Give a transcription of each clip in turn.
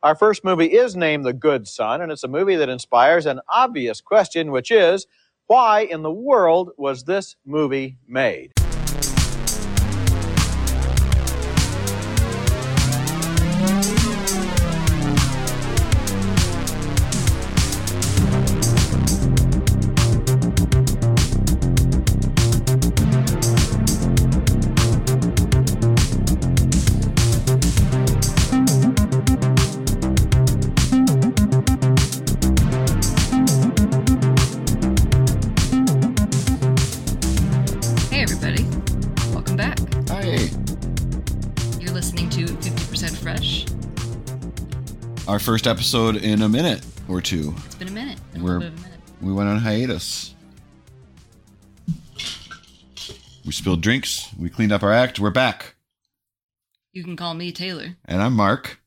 Our first movie is named The Good Son, and it's a movie that inspires an obvious question, which is why in the world was this movie made? First episode in a minute or two. It's been a minute. Been We're- little bit of a minute. We went on hiatus. We spilled drinks. We cleaned up our act. We're back. You can call me Taylor. And I'm Mark.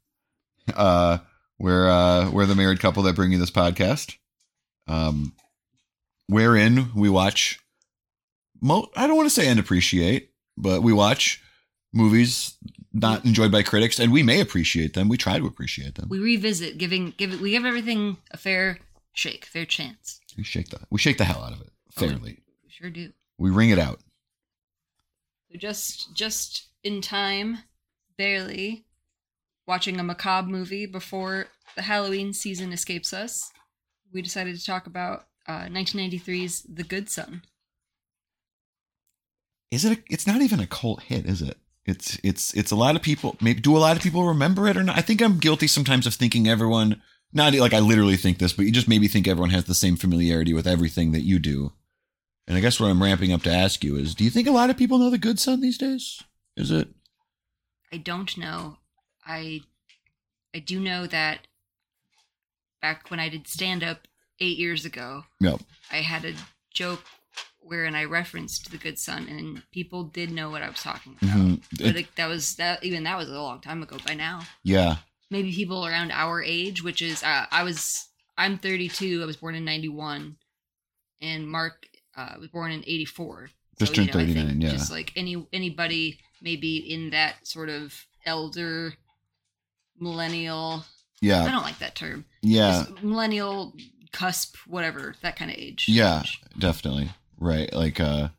Uh, we're uh, we're the married couple that bring you this podcast. Um, wherein we watch. Mo- I don't want to say and appreciate, but we watch movies not enjoyed by critics, and we may appreciate them. We try to appreciate them. We revisit, giving, give, we give everything a fair shake, fair chance. We shake the we shake the hell out of it Oh, we- fairly. We sure do. We ring it out. Just, just in time, barely, watching a macabre movie before the Halloween season escapes us, we decided to talk about uh, 1993's The Good Son. Is it? A, it's not even a cult hit, is it? It's it's it's a lot of people. Maybe do a lot of people remember it or not? I think I'm guilty sometimes of thinking everyone. Not like I literally think this, but you just maybe think everyone has the same familiarity with everything that you do. And I guess what I'm ramping up to ask you is: Do you think a lot of people know the Good Son these days? Is it? I don't know. I I do know that back when I did stand up eight years ago, No. I had a joke wherein I referenced the good son, and people did know what I was talking about. Mhm. But It- that was that even that was a long time ago. By now, yeah. maybe people around our age, which is uh, I was I'm 32. I was born in 91, and Mark uh, was born in 84. Just you turned know, 39, yeah. Just like any anybody maybe in that sort of elder millennial. Yeah, I don't like that term. Yeah. Just millennial cusp, whatever that kind of age. Yeah. age. Definitely. Right. Like. uh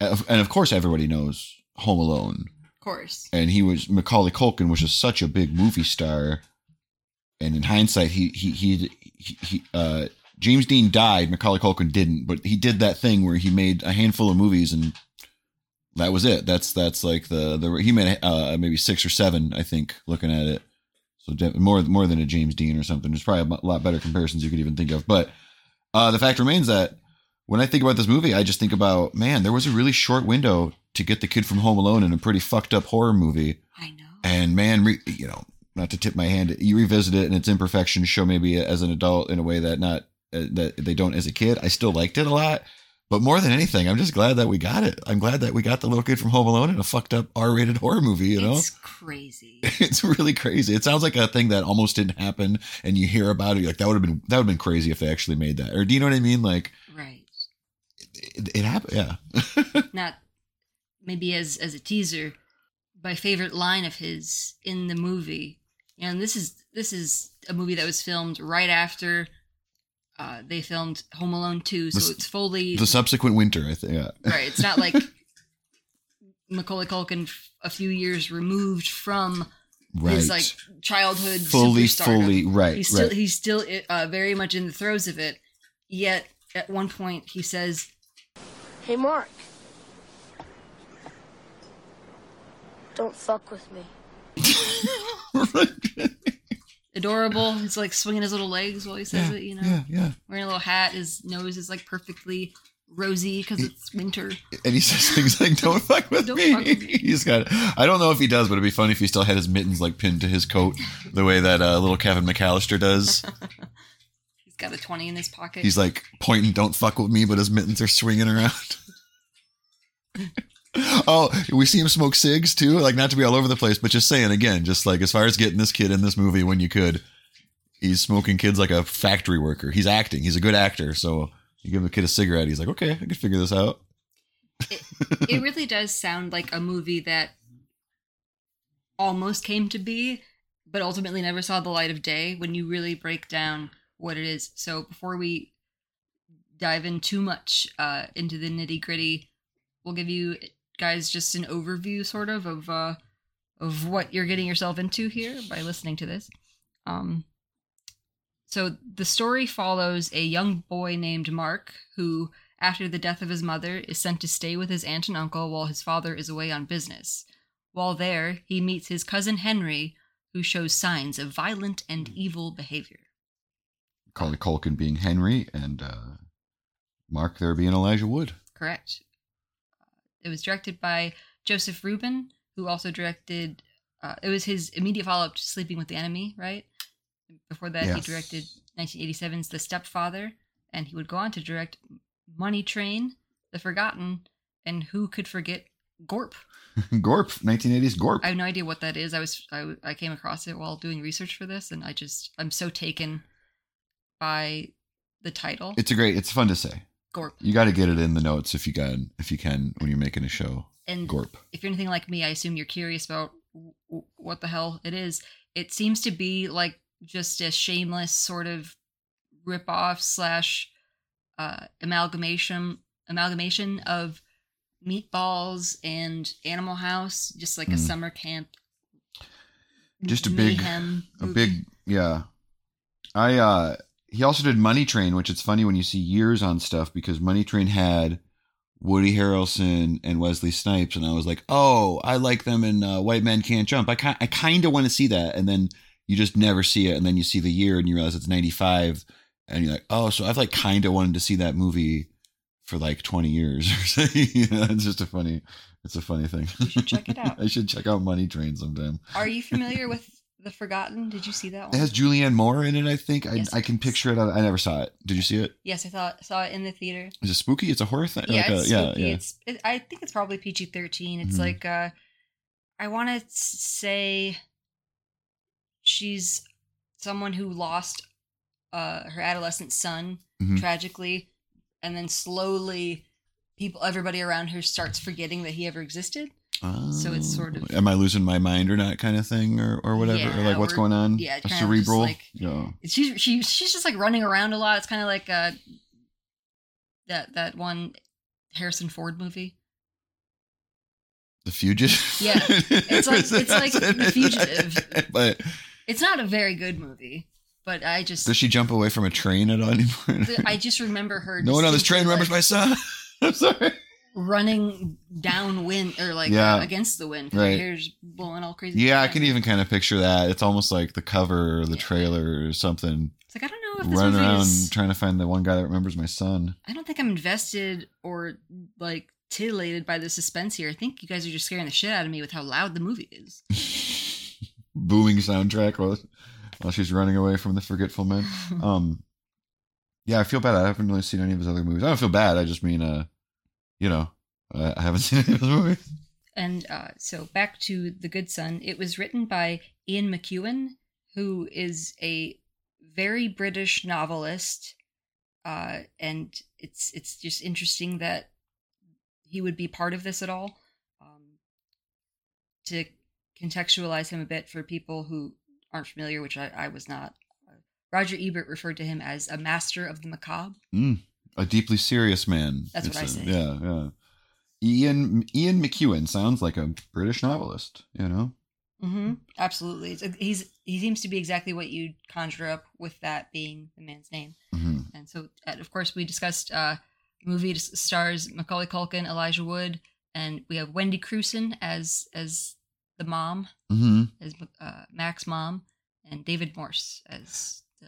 And of course, everybody knows Home Alone. of course. and he was Macaulay Culkin was just such a big movie star, and in hindsight, he he he he, he uh, James Dean died, Macaulay Culkin didn't, but he did that thing where he made a handful of movies and that was it. That's that's like the the he made uh, maybe six or seven, I think, looking at it. So more more than a James Dean or something. There's probably a lot better comparisons you could even think of, but uh, the fact remains that when I think about this movie, I just think about man, there was a really short window to get the kid from Home Alone in a pretty fucked up horror movie. I know. And man, re, you know, not to tip my hand, you revisit it and its imperfections show maybe as an adult in a way that not uh, that they don't as a kid. I still liked it a lot, but more than anything, I'm just glad that we got it. I'm glad that we got the little kid from Home Alone in a fucked up R-rated horror movie. You know, It's crazy. it's really crazy. It sounds like a thing that almost didn't happen, and you hear about it, you're like that would have been that would have been crazy if they actually made that. Or do you know what I mean? Like right. It, it happened. Yeah. Not maybe as as a teaser. My favorite line of his in the movie, and this is this is a movie that was filmed right after uh, they filmed Home Alone two, so The it's fully the subsequent winter, I think. Yeah. right. It's not like Macaulay Culkin a few years removed from Right. his like childhood fully, fully right. he's still right. he's still uh, very much in the throes of it. Yet at one point he says, Hey, Mark. Don't fuck with me. "Adorable." He's like swinging his little legs while he says yeah, it. You know, yeah, yeah. wearing a little hat. His nose is like perfectly rosy because it's winter. And he says things like, "Don't fuck with Don't me." fuck with me. He's got. I don't know if he does, but it'd be funny if he still had his mittens like pinned to his coat, the way that uh, little Kevin McAllister does. Got a twenty in his pocket. He's like pointing, "Don't fuck with me," but his mittens are swinging around. oh, we see him smoke cigs too. Like not to be all over the place, but just saying again, just like as far as getting this kid in this movie when you could, he's smoking kids like a factory worker. He's acting. He's a good actor. So you give the kid a cigarette, he's like, okay, I can figure this out. it really does sound like a movie that almost came to be but ultimately never saw the light of day when you really break down what it is. So before we dive in too much uh, into the nitty gritty, we'll give you guys just an overview, sort of, of uh, of what you're getting yourself into here by listening to this. Um, so the story follows a young boy named Mark who, after the death of his mother, is sent to stay with his aunt and uncle while his father is away on business. While there, he meets his cousin Henry, who shows signs of violent and evil behavior. Carly Culkin being Henry and uh, Mark there being Elijah Wood. Correct. It was directed by Joseph Ruben, who also directed. Uh, it was his immediate follow up to Sleeping with the Enemy, right? Before that, he Yes. directed 1987's The Stepfather, and he would go on to direct Money Train, The Forgotten, and who could forget Gorp? Gorp, 1980s Gorp. I have no idea what that is. I was I, I came across it while doing research for this, and I just I'm so taken by the title It's a great. It's fun to say. Gorp. You got to get it in the notes if you can. If you can, when you're making a show. And Gorp. if you're anything like me, I assume you're curious about w- what the hell it is. It seems to be like just a shameless sort of rip off slash uh, amalgamation amalgamation of meatballs and Animal House, just like a Mm. summer camp. Just a big- A big, yeah. I uh he also did Money Train, which it's funny when you see years on stuff because Money Train had Woody Harrelson and Wesley Snipes, and I was like, oh, I like them in uh, White Men Can't Jump. I ki- I kind of want to see that, and then you just never see it, and then you see the year and you realize it's ninety five, and you're like, oh, so I've like kind of wanted to see that movie for like twenty years. you know, it's just a funny, it's a funny thing. You should check it out. I should check out Money Train sometime. Are you familiar with The Forgotten? Did you see that one? It has Julianne Moore in it, I think. I, Yes, I can picture it. I never saw it. Did you see it? yes, I thought saw it in the theater. Is it spooky? It's a horror thing? Yeah, Like it's yeah, spooky. yeah. It's it, I think it's probably PG thirteen. It's Mhm. like uh, I want to say she's someone who lost uh her adolescent son Mhm. tragically, and then slowly people everybody around her starts forgetting that he ever existed. So it's sort of- Oh. Am I losing my mind or not kind of thing or, or whatever? or like what's going on? yeah, A kind of just cerebral? like- yeah. She's she she's just like running around a lot. It's kind of like uh that that one Harrison Ford movie. The Fugitive? Yeah. It's like- it's like The Fugitive. but It's not a very good movie, but I just does she jump away from a train at any point? I just remember her. no one on this train distinctly, remembers my son. I'm sorry. Running downwind or like Yeah. uh, against the wind. Right. Hair's blowing all crazy. Yeah, I can even kind of picture that. It's almost like the cover or the Yeah. trailer or something. It's like I don't know if this Running around is. trying to find the one guy that remembers my son. I don't think I'm invested or like titillated by the suspense here. I think you guys are just scaring the shit out of me with how loud the movie is. booming soundtrack while while she's running away from the forgetful men. Um, yeah, I feel bad. I haven't really seen any of his other movies. I don't feel bad. I just mean, uh, you know, I haven't seen any of his movies. And uh, so back to The Good Son. It was written by Ian McEwan, who is a very British novelist, uh, and it's it's just interesting that he would be part of this at all. Um, to contextualize him a bit for people who aren't familiar, which I, I was not. uh, Roger Ebert referred to him as a master of the macabre. A deeply serious man. That's what I say. Yeah, yeah. Ian Ian McEwan sounds like a British novelist. You know. Mm-hmm. Absolutely, it's, he's he seems to be exactly what you'd conjure up with that being the man's name. hmm And so, uh, of course, we discussed uh, the movie stars Macaulay Culkin, Elijah Wood, and we have Wendy Crewson as as the mom, hmm as uh, Mac's mom, and David Morse as the.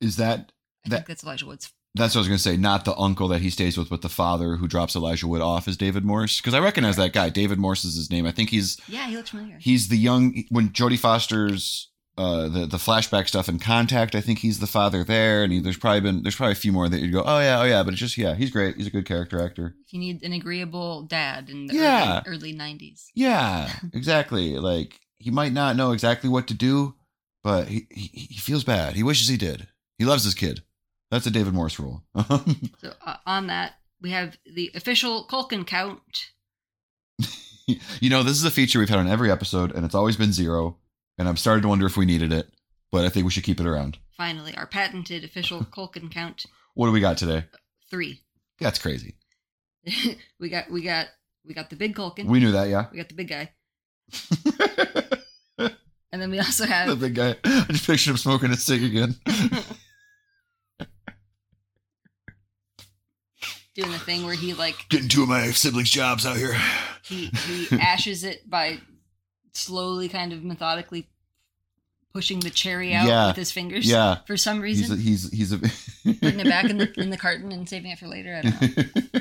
Is that I That- think that's Elijah Wood's. That's what I was gonna say? Not the uncle that he stays with, but the father who drops Elijah Wood off is David Morse. Because I recognize that guy. David Morse is his name. I think he's Yeah, he looks familiar. he's the young when Jodie Foster's uh the the flashback stuff in Contact. I think he's the father there, and he, there's probably been there's probably a few more that you'd go, oh yeah, oh yeah, but it's just yeah, he's great. He's a good character actor. if you need an agreeable dad in the Yeah. early, early 90s. Yeah, exactly. Like he might not know exactly what to do, but he he, he feels bad. He wishes he did. He loves his kid. That's a David Morse rule. So, uh, on that, we have the official Culkin count. you know, this is a feature we've had on every episode, and it's always been zero. and I'm starting to wonder if we needed it, but I think we should keep it around. Finally, our patented official Culkin count What do we got today? three. That's crazy. we got we got we got the big Culkin. We knew that, yeah. we got the big guy, and then we also have the big guy. I just pictured him smoking a cig again. Doing the thing where he like Getting two of my siblings' jobs out here. he he ashes it by slowly, kind of methodically pushing the cherry out Yeah. with his fingers. Yeah. For some He's reason, a, he's he's a putting it back in the in the carton and saving it for later. I don't know.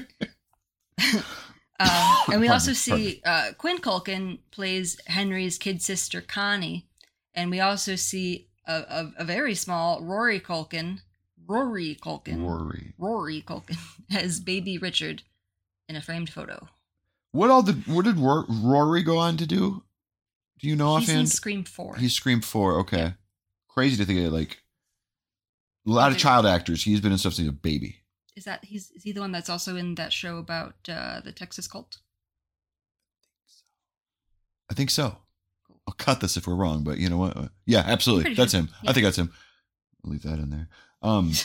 Um, and we also see uh, Quinn Culkin plays Henry's kid sister Connie, and we also see a, a, a very small Rory Culkin, Rory Culkin, Rory. Rory Culkin as baby Richard in a framed photo. What all did what did Rory go on to do? Do you know He's in offhand? Scream Four. He's Scream Four. Okay, crazy to think of like a lot of child actors. He's been in stuff since a baby. Is that he's is he the one that's also in that show about uh, the Texas cult? I think so. I'll cut this if we're wrong, but you know what? Yeah, absolutely. That's sure. him. Yeah. I think that's him. I'll leave that in there. Um,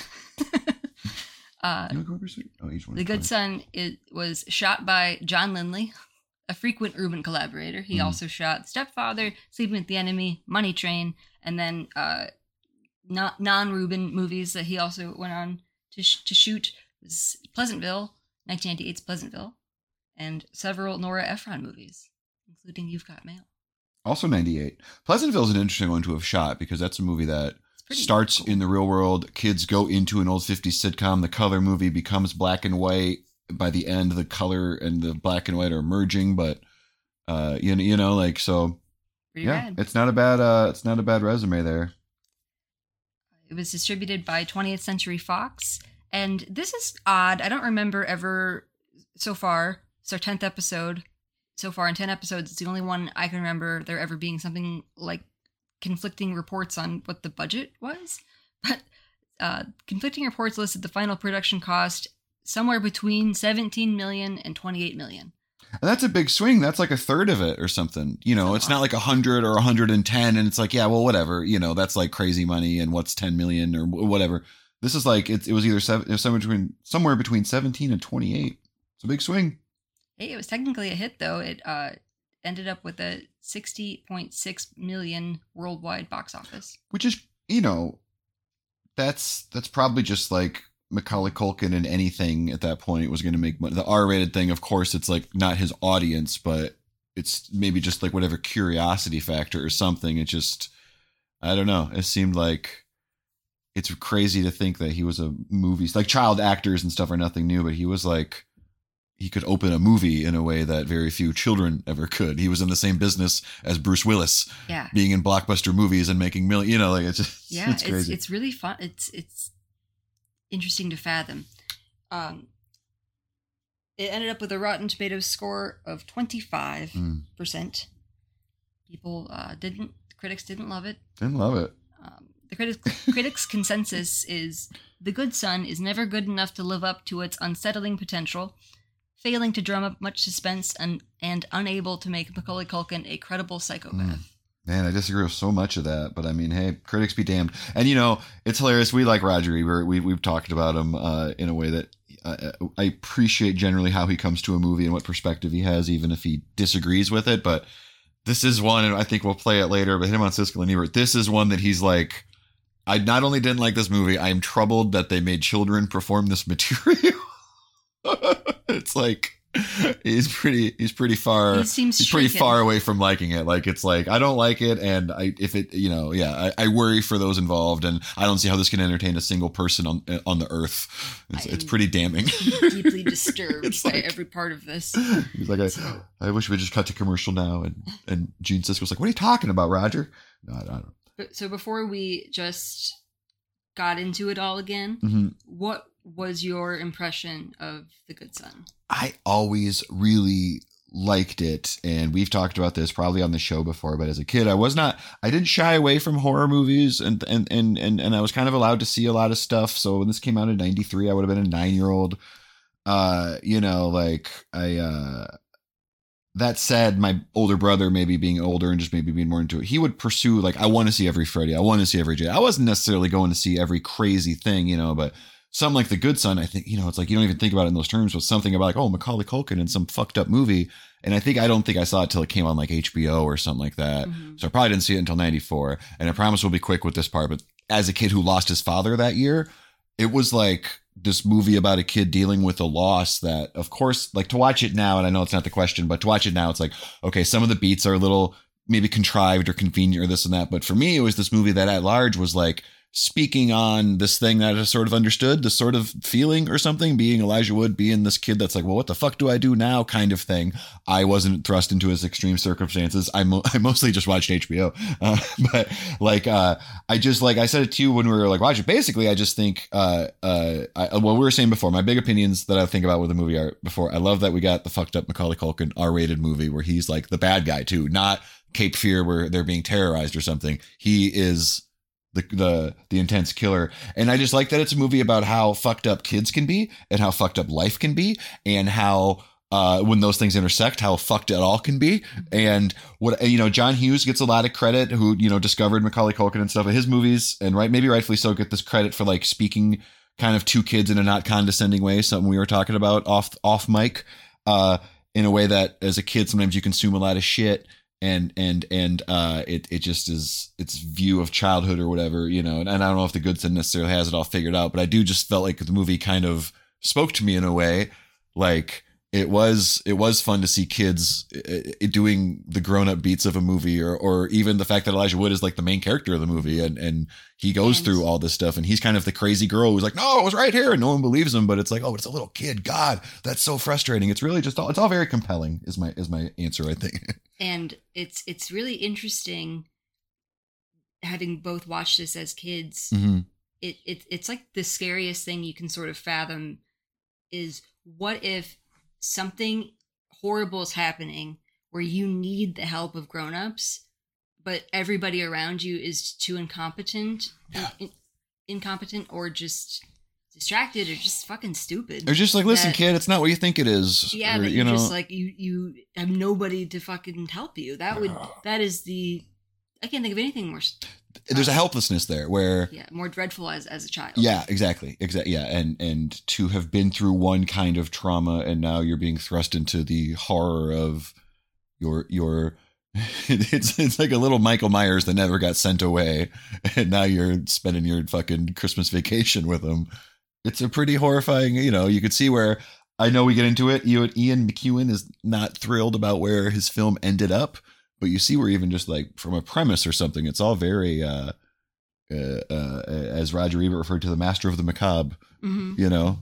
Uh, you wanna go over sweet? Oh, the Good. Son it was shot by John Lindley, a frequent Ruben collaborator. He Mhm. also shot Stepfather, Sleeping with the Enemy, Money Train, and then uh, not non-Ruben movies that he also went on to sh- to shoot was Pleasantville, 1998's Pleasantville, and several Nora Ephron movies, including You've Got Mail. Also, ninety eight. Pleasantville is an interesting one to have shot because that's a movie that starts cool. in the real world. Kids go into an old 50s sitcom. The color movie becomes black and white. By the end, the color and the black and white are merging, but uh, you know, you know, like so. pretty yeah, rad. it's not a bad, uh, it's not a bad resume there. It was distributed by 20th Century Fox. And this is odd. I don't remember ever so far. It's our 10th episode. So far in 10 episodes, it's the only one I can remember there ever being something like conflicting reports on what the budget was. But uh, conflicting reports listed the final production cost somewhere between 17 million and 28 million. And that's a big swing. That's like a third of it or something. You know, it's not like a hundred or a hundred and ten, and it's like, yeah, well, whatever. You know, that's like crazy money, and what's ten million or whatever. This is like it, it was either seven, it was somewhere between somewhere between seventeen and twenty eight. It's a big swing. Hey, it was technically a hit, though. It uh, ended up with a 60.6 million worldwide box office. which is you know that's that's probably just like Macaulay Culkin and anything at that point was going to make money. The R-rated thing, of course, it's like not his audience, but it's maybe just like whatever curiosity factor or something. It just I don't know. It seemed like it's crazy to think that he was a movie like child actors and stuff are nothing new, but he was like he could open a movie in a way that very few children ever could. He was in the same business as Bruce Willis Yeah. being in blockbuster movies and making million. You know, like it's just yeah it's it's it's really fun it's it's interesting to fathom um it ended up with a rotten tomatoes score of 25% Mm, people uh didn't critics didn't love it didn't love it. um, the critics critics consensus is the good son is never good enough to live up to its unsettling potential failing to drum up much suspense and and unable to make macaulay culkin a credible psychopath Man, I disagree with so much of that, but I mean, hey, critics be damned. And you know, it's hilarious. We like Roger Ebert. We we've talked about him uh, in a way that uh, I appreciate generally how he comes to a movie and what perspective he has, even if he disagrees with it. But this is one, and I think we'll play it later. But him on Siskel and Ebert, this is one that he's like. I not only didn't like this movie, I am troubled that they made children perform this material. it's like he's pretty he's pretty far he seems he's pretty shaken. far away from liking it. Like it's like I don't like it, and I if it you know yeah I, I worry for those involved, and I don't see how this can entertain a single person on on the earth. It's, it's pretty damning. deeply disturbed It's by every part of this He's like I, So- I wish we just cut to commercial now, and and Gene Siskel's like, what are you talking about, Roger? No, I don't. So before we just got into it all again, Mhm. what was your impression of The Good Son? I always really liked it and we've talked about this probably on the show before but as a kid I was not I didn't shy away from horror movies and and and and, and I was kind of allowed to see a lot of stuff so when this came out in 93 I would have been a 9-year-old uh you know like I uh that said, my older brother, maybe being older and just maybe being more into it, he would pursue like I want to see every Freddy, I want to see every J. I wasn't necessarily going to see every crazy thing, you know, but something like The Good Son, I think, you know, it's like you don't even think about it in those terms, but something about like, oh, Macaulay Culkin in some fucked up movie. And I think I don't think I saw it till it came on like HBO or something like that. Mhm. So I probably didn't see it until 94. And I promise we'll be quick with this part. But as a kid who lost his father that year, it was like this movie about a kid dealing with a loss that, of course, like to watch it now, and I know it's not the question, but to watch it now, it's like, okay, some of the beats are a little maybe contrived or convenient or this and that. But for me, it was this movie that at large was like speaking on this thing that I sort of understood, this sort of feeling or something, being Elijah Wood, being this kid that's like, well, what the fuck do I do now kind of thing. I wasn't thrust into his extreme circumstances. I, mo- I mostly just watched HBO. Uh, but like, uh, I just, like I said it to you when we were like watching, basically, I just think, uh, uh, I, well, we were saying before, my big opinions that I think about with the movie are before, I love that we got the fucked up Macaulay Culkin R rated movie where he's like the bad guy too, not Cape Fear where they're being terrorized or something. He is the the the intense killer. And I just like that it's a movie about how fucked up kids can be and how fucked up life can be and how uh, when those things intersect, how fucked it all can be. And what you know, John Hughes gets a lot of credit, who you know discovered Macaulay Culkin and stuff. In his movies, and right, maybe rightfully so, get this credit for like speaking kind of to kids in a not condescending way. Something we were talking about off off mic, uh, in a way that as a kid sometimes you consume a lot of shit and and and uh it it just is its view of childhood or whatever you know and, and i don't know if the good son necessarily has it all figured out but i do just felt like the movie kind of spoke to me in a way. Like it was it was fun to see kids uh, uh, doing the grown-up beats of a movie or or even the fact that elijah wood is like the main character of the movie and and he goes And- through all this stuff and he's kind of the crazy girl who's like no it was right here and no one believes him but it's like oh it's a little kid. God that's so frustrating. It's really just all it's all very compelling is my is my answer i think and it's it's really interesting having both watched this as kids mm-hmm. it, it it's like the scariest thing you can sort of fathom is what if something horrible is happening where you need the help of grown-ups but everybody around you is too incompetent Yeah. in- incompetent or just distracted or just fucking stupid They're just like, listen, that- kid, it's not what you think it is. yeah Or, you you're know, just like you you have nobody to fucking help you that would that is the i can't think of anything more there's a uh, helplessness there where, yeah more dreadful as as a child yeah, exactly, exactly, yeah, and and to have been through one kind of trauma and now you're being thrust into the horror of your your. It's it's like a little Michael Myers that never got sent away, and now you're spending your fucking Christmas vacation with him. It's a pretty horrifying. You know, you could see where I know we get into it. You Ian McEwan is not thrilled about where his film ended up, but you see where even just like from a premise or something, it's all very uh, uh, uh as Roger Ebert referred to the master of the macabre. hmm You know,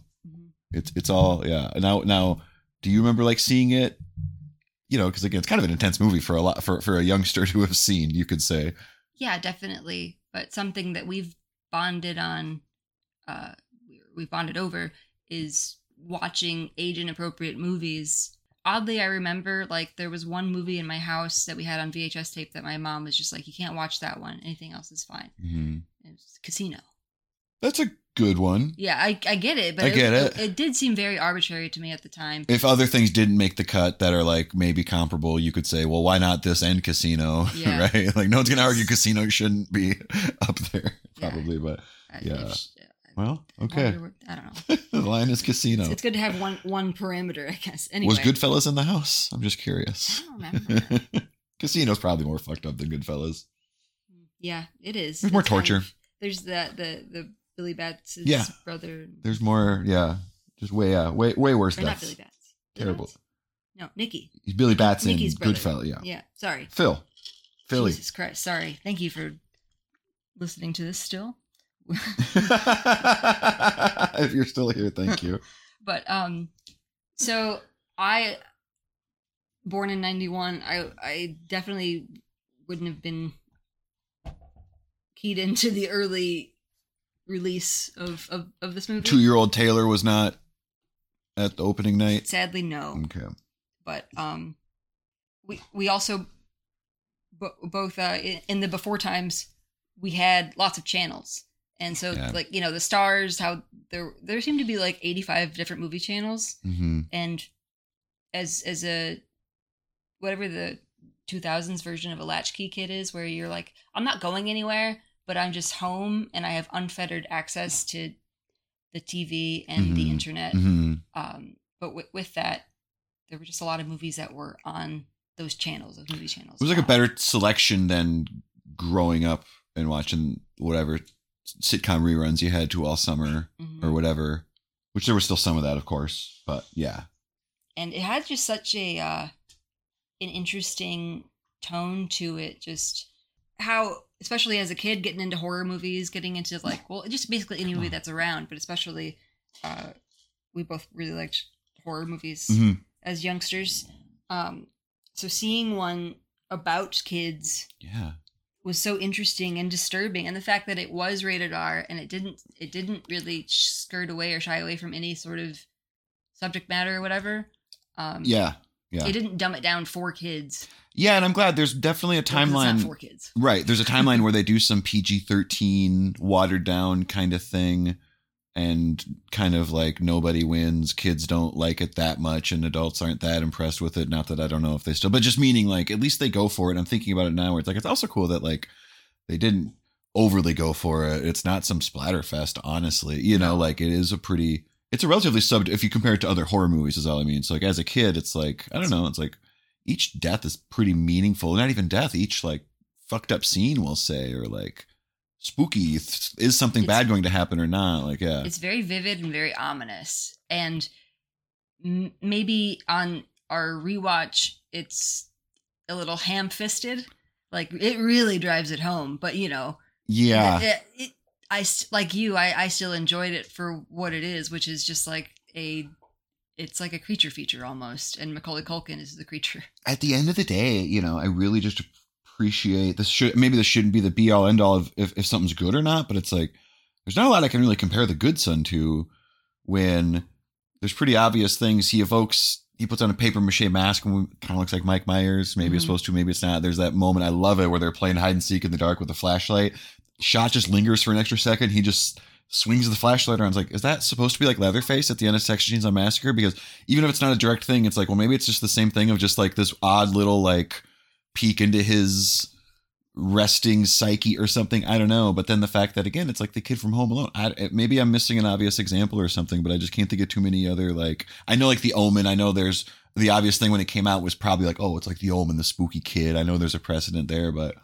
it's it's all yeah. Now now, do you remember like seeing it? You know, because again, it's kind of an intense movie for a lot for for a youngster to have seen. You could say, yeah definitely but something that we've bonded on uh we've bonded over is watching age inappropriate movies oddly i remember like there was one movie in my house that we had on vhs tape that my mom was just like you can't watch that one anything else is fine mm-hmm. it was casino that's a good one. yeah i, I get it but I get it. it did seem very arbitrary to me at the time If other things didn't make the cut that are like maybe comparable, you could say, well, why not this and Casino? Yeah. right? Like no one's gonna argue Casino shouldn't be up there, Yeah. probably. But I- Yeah. Well, okay. i don't know the line is Casino. it's, it's good to have one one parameter i guess anyway Was Goodfellas in the house? I'm just curious. i don't remember Casino's probably more fucked up than Goodfellas. Yeah, it is. There's more It's kind torture. of- there's the the the Billy Batts' Yeah. brother. There's more, yeah, just way, uh, way, way worse or not. Billy Batts. Terrible. Bats? No, Nicky. He's Billy Batts in Nicky's brother. Goodfellas. Yeah. Yeah. Sorry. Phil. Philly. Jesus Christ. Sorry. Thank you for listening to this still. if you're still here, thank you. But um, so I, born in '91, I I definitely wouldn't have been keyed into the early release of of, of this movie. Two year old Taylor was not at the opening night. Sadly, no. Okay. but um we we also bo- both uh in, in the before times we had lots of channels and so Yeah. like you know the stars how there there seem to be like 85 different movie channels hmm and as as a whatever the 2000s version of a latchkey kid is, where you're like, I'm not going anywhere, but I'm just home and I have unfettered access to the TV and the Mhm. internet. hmm Um, but with, with that, there were just a lot of movies that were on those channels, those movie channels. It was like a better selection than growing up and watching whatever sitcom reruns you had to all summer mhm. or whatever. Which there was still some of that, of course. But yeah, and it had just such a uh, an interesting tone to it. Just how, especially as a kid, getting into horror movies, getting into like, well, just basically any movie that's around, but especially, uh, we both really liked horror movies Mhm. as youngsters. Um, so seeing one about kids yeah, was so interesting and disturbing and the fact that it was rated R and it didn't it didn't really skirt away or shy away from any sort of subject matter or whatever um yeah, yeah, it didn't dumb it down for kids yeah. And I'm glad there's definitely a timeline. for kids Right. There's a timeline where they do some PG 13 watered down kind of thing and kind of like nobody wins. Kids don't like it that much and adults aren't that impressed with it. Not that I don't know if they still, but just meaning like at least they go for it. I'm thinking about it now where it's like, it's also cool that like they didn't overly go for it. It's not some splatterfest, honestly. You know, like it is a pretty, it's a relatively sub, if you compare it to other horror movies, is all I mean. So like as a kid, it's like, I don't know, it's like each death is pretty meaningful. Not even death, each like fucked up scene, we'll say, or like spooky. Is something It's- bad going to happen or not? Like, yeah. it's very vivid and very ominous and m- maybe on our rewatch it's a little ham-fisted like it really drives it home but you know Yeah. it, it, I st- like you. I I still enjoyed it for what it is, which is just like a. It's like a creature feature almost, and Macaulay Culkin is the creature. At the end of the day, you know, I really just appreciate this. Should maybe this shouldn't be the be all end all of if, if something's good or not, but it's like there's not a lot I can really compare the good son to when there's pretty obvious things he evokes. He puts on a paper mache mask and kind of looks like Mike Myers. Maybe it's Mhm. supposed to, maybe it's not. There's that moment I love it where they're playing hide and seek in the dark with a flashlight. Shot just lingers for an extra second. He just swings the flashlight around. It's like, is that supposed to be like Leatherface at the end of Sex Texas Chainsaw Massacre? Because even if it's not a direct thing, it's like, well, maybe it's just the same thing of just like this odd little like peek into his resting psyche or something. I don't know. But then the fact that again, it's like the kid from Home Alone. I, maybe I'm missing an obvious example or something, but I just can't think of too many other like. I know like the Omen. I know there's the obvious thing when it came out was probably like, oh, it's like the Omen, the spooky kid. I know there's a precedent there, but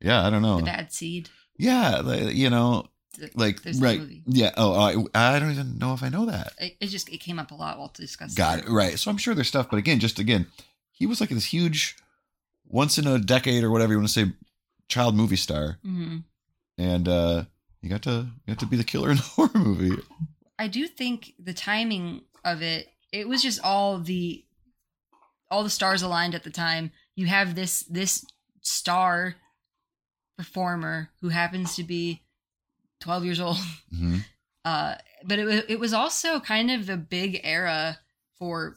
yeah, I don't know. The bad seed. Yeah, like, you know, like There's right. movie. Yeah. Oh, I, I don't even know if I know that. It, it just it came up a lot while discussing. Got it. Right. So I'm sure there's stuff, but again, just again, he was like this huge, once in a decade or whatever you want to say, child movie star, hmm and uh you got to you got to be the killer in a horror movie. I do think the timing of it. It was just all the all the stars aligned at the time. You have this this star performer who happens to be 12 years old hmm uh but it, it was also kind of the big era for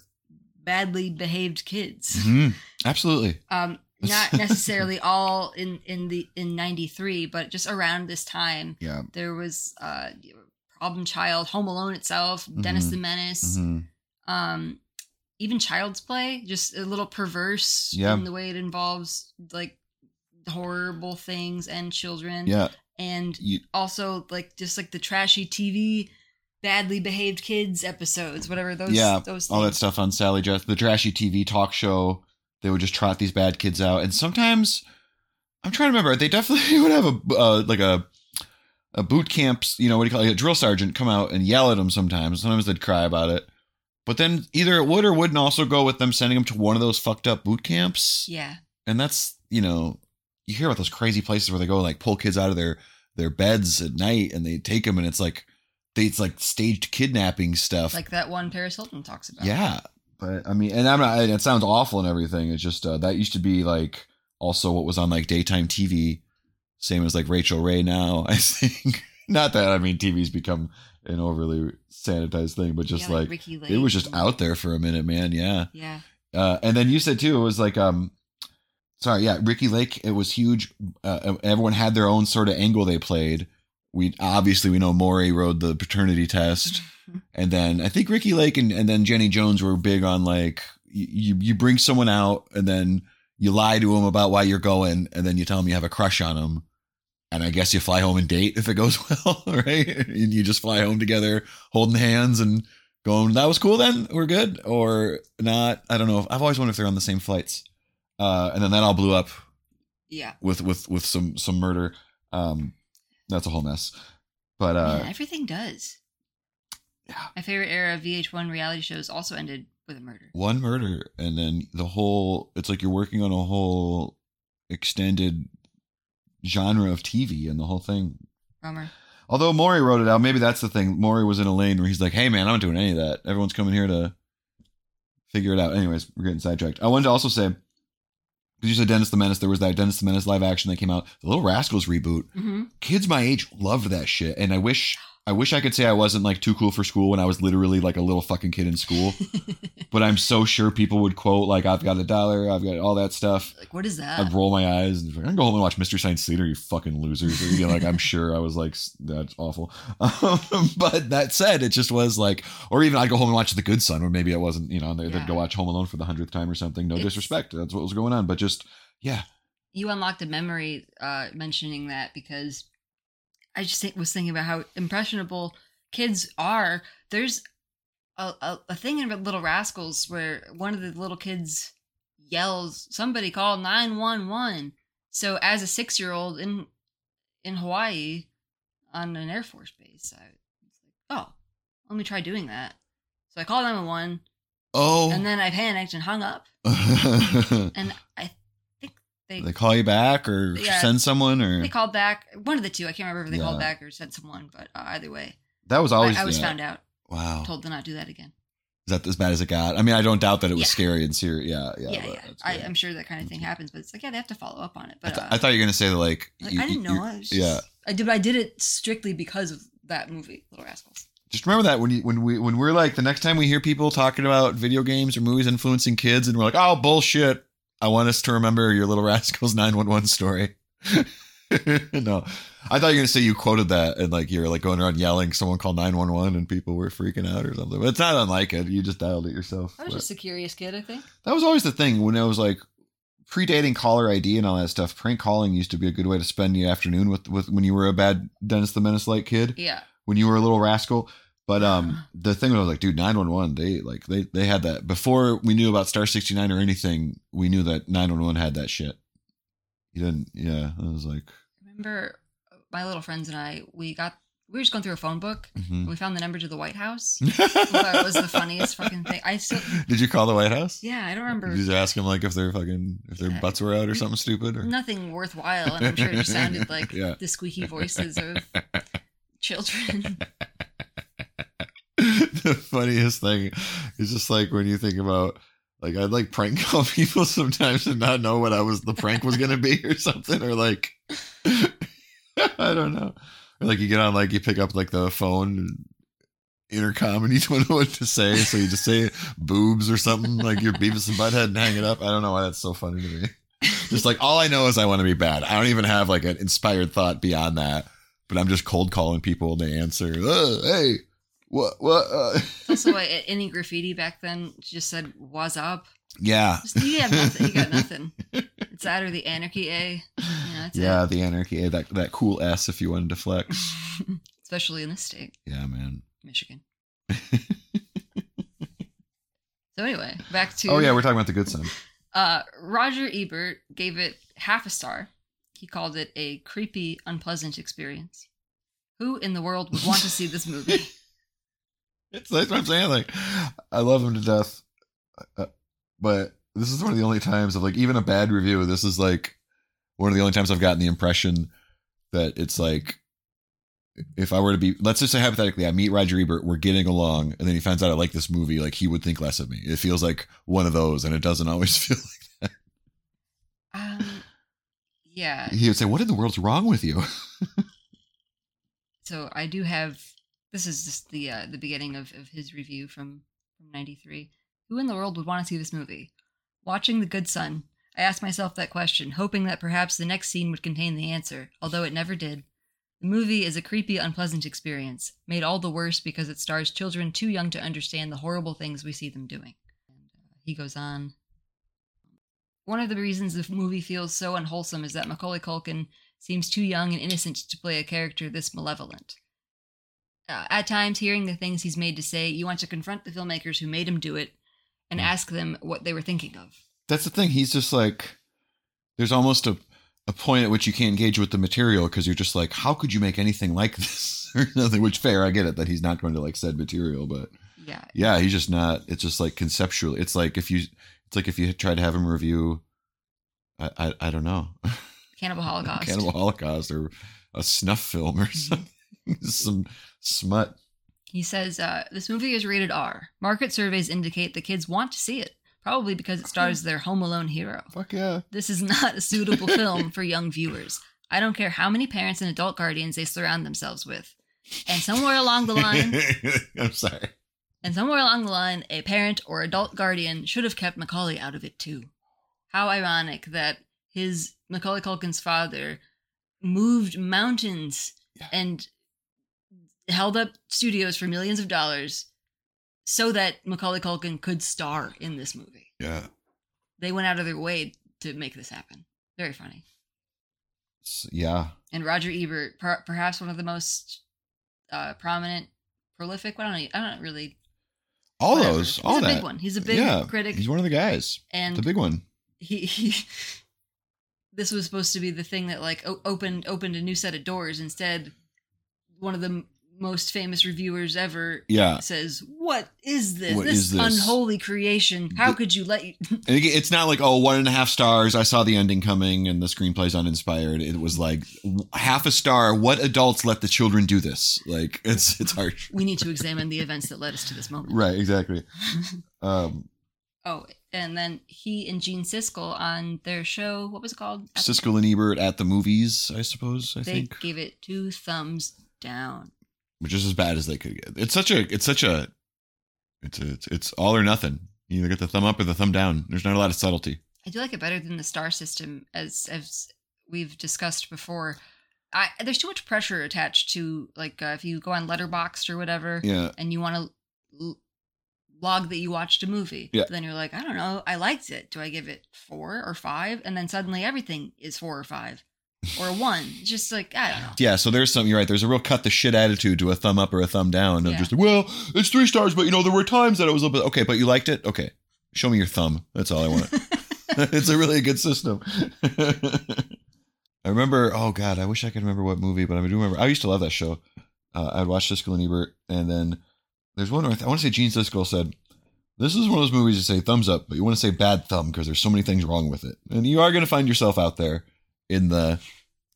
badly behaved kids hmm Absolutely. um not necessarily all in in the in 93 but just around this time Yeah. there was uh problem child home alone itself dennis Mhm. the menace hmm um even child's play just a little perverse Yeah. in the way it involves like horrible things and children Yeah. and You, also like just like the trashy TV badly behaved kids episodes, whatever those yeah. those all that stuff on Sally Jess, the trashy TV talk show. They would just trot these bad kids out, and sometimes I'm trying to remember. They definitely would have a uh, like a a boot camps. You know what do you call it? A drill sergeant come out and yell at them. Sometimes, sometimes they'd cry about it. But then either it would or wouldn't also go with them sending them to one of those fucked up boot camps. Yeah. and that's you know you hear about those crazy places where they go like pull kids out of their their beds at night and they take them and it's like they it's like staged kidnapping stuff Like that one Paris Hilton talks about. yeah but i mean and i'm not it sounds awful and everything it's just uh, that used to be like also what was on like daytime tv same as like Rachael Ray now i think not that i mean tv's become an overly sanitized thing but just Yeah, like, Ricki it was just out there for a minute man yeah Yeah. uh, and then you said too, it was like, um, sorry, yeah, Ricki Lake. It was huge. Uh, everyone had their own sort of angle they played. We obviously we know Maury rode the paternity test, and then I think Ricki Lake and, and then Jenny Jones were big on like you you bring someone out and then you lie to them about why you're going, and then you tell them you have a crush on them, and I guess you fly home and date if it goes well, right? And you just fly home together, holding hands and going. That was cool. Then we're good or not. I don't know. I've always wondered if they're on the same flights. Uh, and then that all blew up Yeah. with with with some some murder. Um, that's a whole mess. But uh, Man, everything does. Yeah. My favorite era of VH1 reality shows also ended with a murder. one murder and then the whole it's like you're working on a whole extended genre of TV and the whole thing. Bummer. Although Maury wrote it out, maybe that's the thing. Maury was in a lane where he's like, "Hey man, I'm not doing any of that. Everyone's coming here to figure it out." Anyways, we're getting sidetracked. I wanted to also say because you said Dennis the Menace, there was that Dennis the Menace live action that came out, the Little Rascals reboot. hmm Kids my age loved that shit, and I wish I wish I could say I wasn't like too cool for school when I was literally like a little fucking kid in school. but I'm so sure people would quote like I've got a dollar, I've got all that stuff. like, what is that? I'd roll my eyes and like, go home and watch Mystery Science Theater, you fucking losers. Or, you know, like I'm sure I was like, that's awful. Um, but that said, it just was like, or even I'd go home and watch The Good Son, or maybe it wasn't, you know, they'd, Yeah. go watch Home Alone for the hundredth time or something. No It's- disrespect, that's what was going on. But just yeah, you unlocked a memory uh, mentioning that because I just think, was thinking about how impressionable kids are. There's a, a, a thing in Little Rascals where one of the little kids yells, "Somebody call nine one one!" So as a six year old in in Hawaii on an Air Force base, I was like, "Oh, let me try doing that." So I called nine one one. Oh. and then I panicked and hung up. And I they they call you back or Yeah. send someone or They called back. One of the two. I can't remember if they called back or sent someone, but uh, either way, that was always I, I was yeah. found out, wow. told to not do that again. Is that as bad as it got? I mean, I don't doubt that it was Yeah. scary and serious. Yeah, yeah. Yeah, yeah. I, i'm sure that kind of thing happens, but it's like, yeah, they have to follow up on it. I, But th- uh, I thought you were gonna say that like, like, you- I didn't you- know. I was yeah. I did. But I did it strictly because of that movie, Little Rascals. Just remember that when you when we when we're like the next time we hear people talking about video games or movies influencing kids, and we're like, oh bullshit. I want us to remember your Little Rascals nine one one story. no, I thought you were gonna say you quoted that and like you're like going around yelling. Someone called nine one one and people were freaking out or something. But it's not unlike it. You just dialed it yourself. I was But- just a curious kid, I think. that was always the thing when I was like predating caller ID and all that stuff. Prank calling used to be a good way to spend the afternoon with with when you were a bad Dennis the Menace like kid Yeah. when you were a little rascal. But um, the thing was like, dude, nine one one. They like they they had that before we knew about Star sixty nine or anything. We knew that nine one one had that shit. You didn't, yeah. I was like, Remember, my little friends and I, we got we were just going through a phone book. mhm. And we found the number to the White House. I thought it was the funniest fucking thing. I still, Did you call the White House? yeah, I don't remember Did you ask them like if their fucking if their Yeah. butts were out or something stupid? Or nothing worthwhile, and I'm sure it just sounded like Yeah. the squeaky voices of children. the funniest thing is just like when you think about like I'd like prank call people sometimes and not know what I was the prank was gonna be or something or like I don't know. Or like you get on like you pick up like the phone intercom and you don't know what to say so you just say boobs or something like you're Beavis and Butthead and hang it up. I don't know why that's so funny to me. Just like all I know is I want to be bad. I don't even have like an inspired thought beyond that but I'm just cold calling people and they answer hey what what uh. also, like, any graffiti back then just said "What's up." yeah Just, you have nothing. You got nothing. It's that or the anarchy A. Yeah, that's yeah the anarchy A. that that cool s if you wanted to flex Especially in this state, yeah man Michigan. so anyway, back to oh yeah we're talking about the good son Uh, Roger Ebert gave it half a star. He called it a creepy, unpleasant experience. Who in the world would want to see this movie? It's that's what i'm saying like i love him to death uh, but this is one of the only times of like even a bad review this is like one of the only times i've gotten the impression that it's like if i were to be let's just say hypothetically i meet roger ebert we're getting along and then he finds out i like this movie like he would think less of me it feels like one of those and it doesn't always feel like that. Um, yeah. he would say what in the world's wrong with you So I do have. This is just the uh, the beginning of, of his review from from '93. Who in the world would want to see this movie? Watching The Good Son, I asked myself that question, hoping that perhaps the next scene would contain the answer, although it never did. The movie is a creepy, unpleasant experience, made all the worse because it stars children too young to understand the horrible things we see them doing. And, uh, he goes on. One of the reasons the movie feels so unwholesome is that Macaulay Culkin seems too young and innocent to play a character this malevolent. Uh, at times, hearing the things he's made to say, you want to confront the filmmakers who made him do it and Mm. ask them what they were thinking of. That's the thing. He's just like, there's almost a, a point at which you can't engage with the material because you're just like, how could you make anything like this or nothing? Which fair, I get it that he's not going to like said material, but Yeah, yeah, he's just not. It's just like conceptual. It's like if you, it's like if you try to have him review, I, I, I don't know, Cannibal Holocaust. Cannibal Holocaust or a snuff film or something, some smut. He says uh, this movie is rated R. Market surveys indicate the kids want to see it, probably because it stars their Home Alone hero. Fuck yeah. This is not a suitable film for young viewers. I don't care how many parents and adult guardians they surround themselves with. And somewhere along the line, I'm sorry. and somewhere along the line, a parent or adult guardian should have kept Macaulay out of it too. How ironic that his Macaulay Culkin's father moved mountains Yeah. and held up studios for millions of dollars so that Macaulay Culkin could star in this movie. Yeah. They went out of their way to make this happen. Very funny. Yeah. and Roger Ebert, per- perhaps one of the most uh, prominent, prolific. Well, I don't, I don't really. All whatever. those, He's all a that. big one. He's a big yeah, critic, He's one of the guys. and The big one. he, he. This was supposed to be the thing that like o- opened opened a new set of doors. Instead, one of the most famous reviewers ever Yeah. says, "What is this? What this, is this? unholy creation? How The- could you let you?" It's not like oh one and a half stars. I saw the ending coming and the screenplay's uninspired. It was like half a star. What adults let the children do this? Like it's it's harsh. we need to examine the events that led us to this moment. Right. Exactly. Um, Oh, and then he and Gene Siskel on their show, what was it called? Siskel and Ebert at the movies. I suppose. I they think, gave it two thumbs down. Which is as bad as they could get. It's such a. It's such a. It's a, it's, it's all or nothing. You either get the thumb up or the thumb down. There's not a lot of subtlety. I do like it better than the star system, as as we've discussed before. I there's too much pressure attached to like uh, if you go on Letterboxd or whatever, Yeah. and you want to l- log that you watched a movie. Yeah. Then you're like, I don't know, I liked it. Do I give it four or five? And then suddenly everything is four or five or a one. It's just like I don't know. Yeah, so there's some. You're right. There's a real cut the shit attitude to a thumb up or a thumb down. Of Yeah. just well, it's three stars, but you know there were times that it was a little bit okay. But you liked it. Okay, show me your thumb. That's all I want. it's a really good system. I remember. Oh God, I wish I could remember what movie, but I do remember. I used to love that show. Uh, I'd watch Siskel and Ebert, and then there's one. Where I, th- I want to say Gene Siskel said, "This is one of those movies you say thumbs up, but you want to say bad thumb because there's so many things wrong with it, and you are going to find yourself out there in the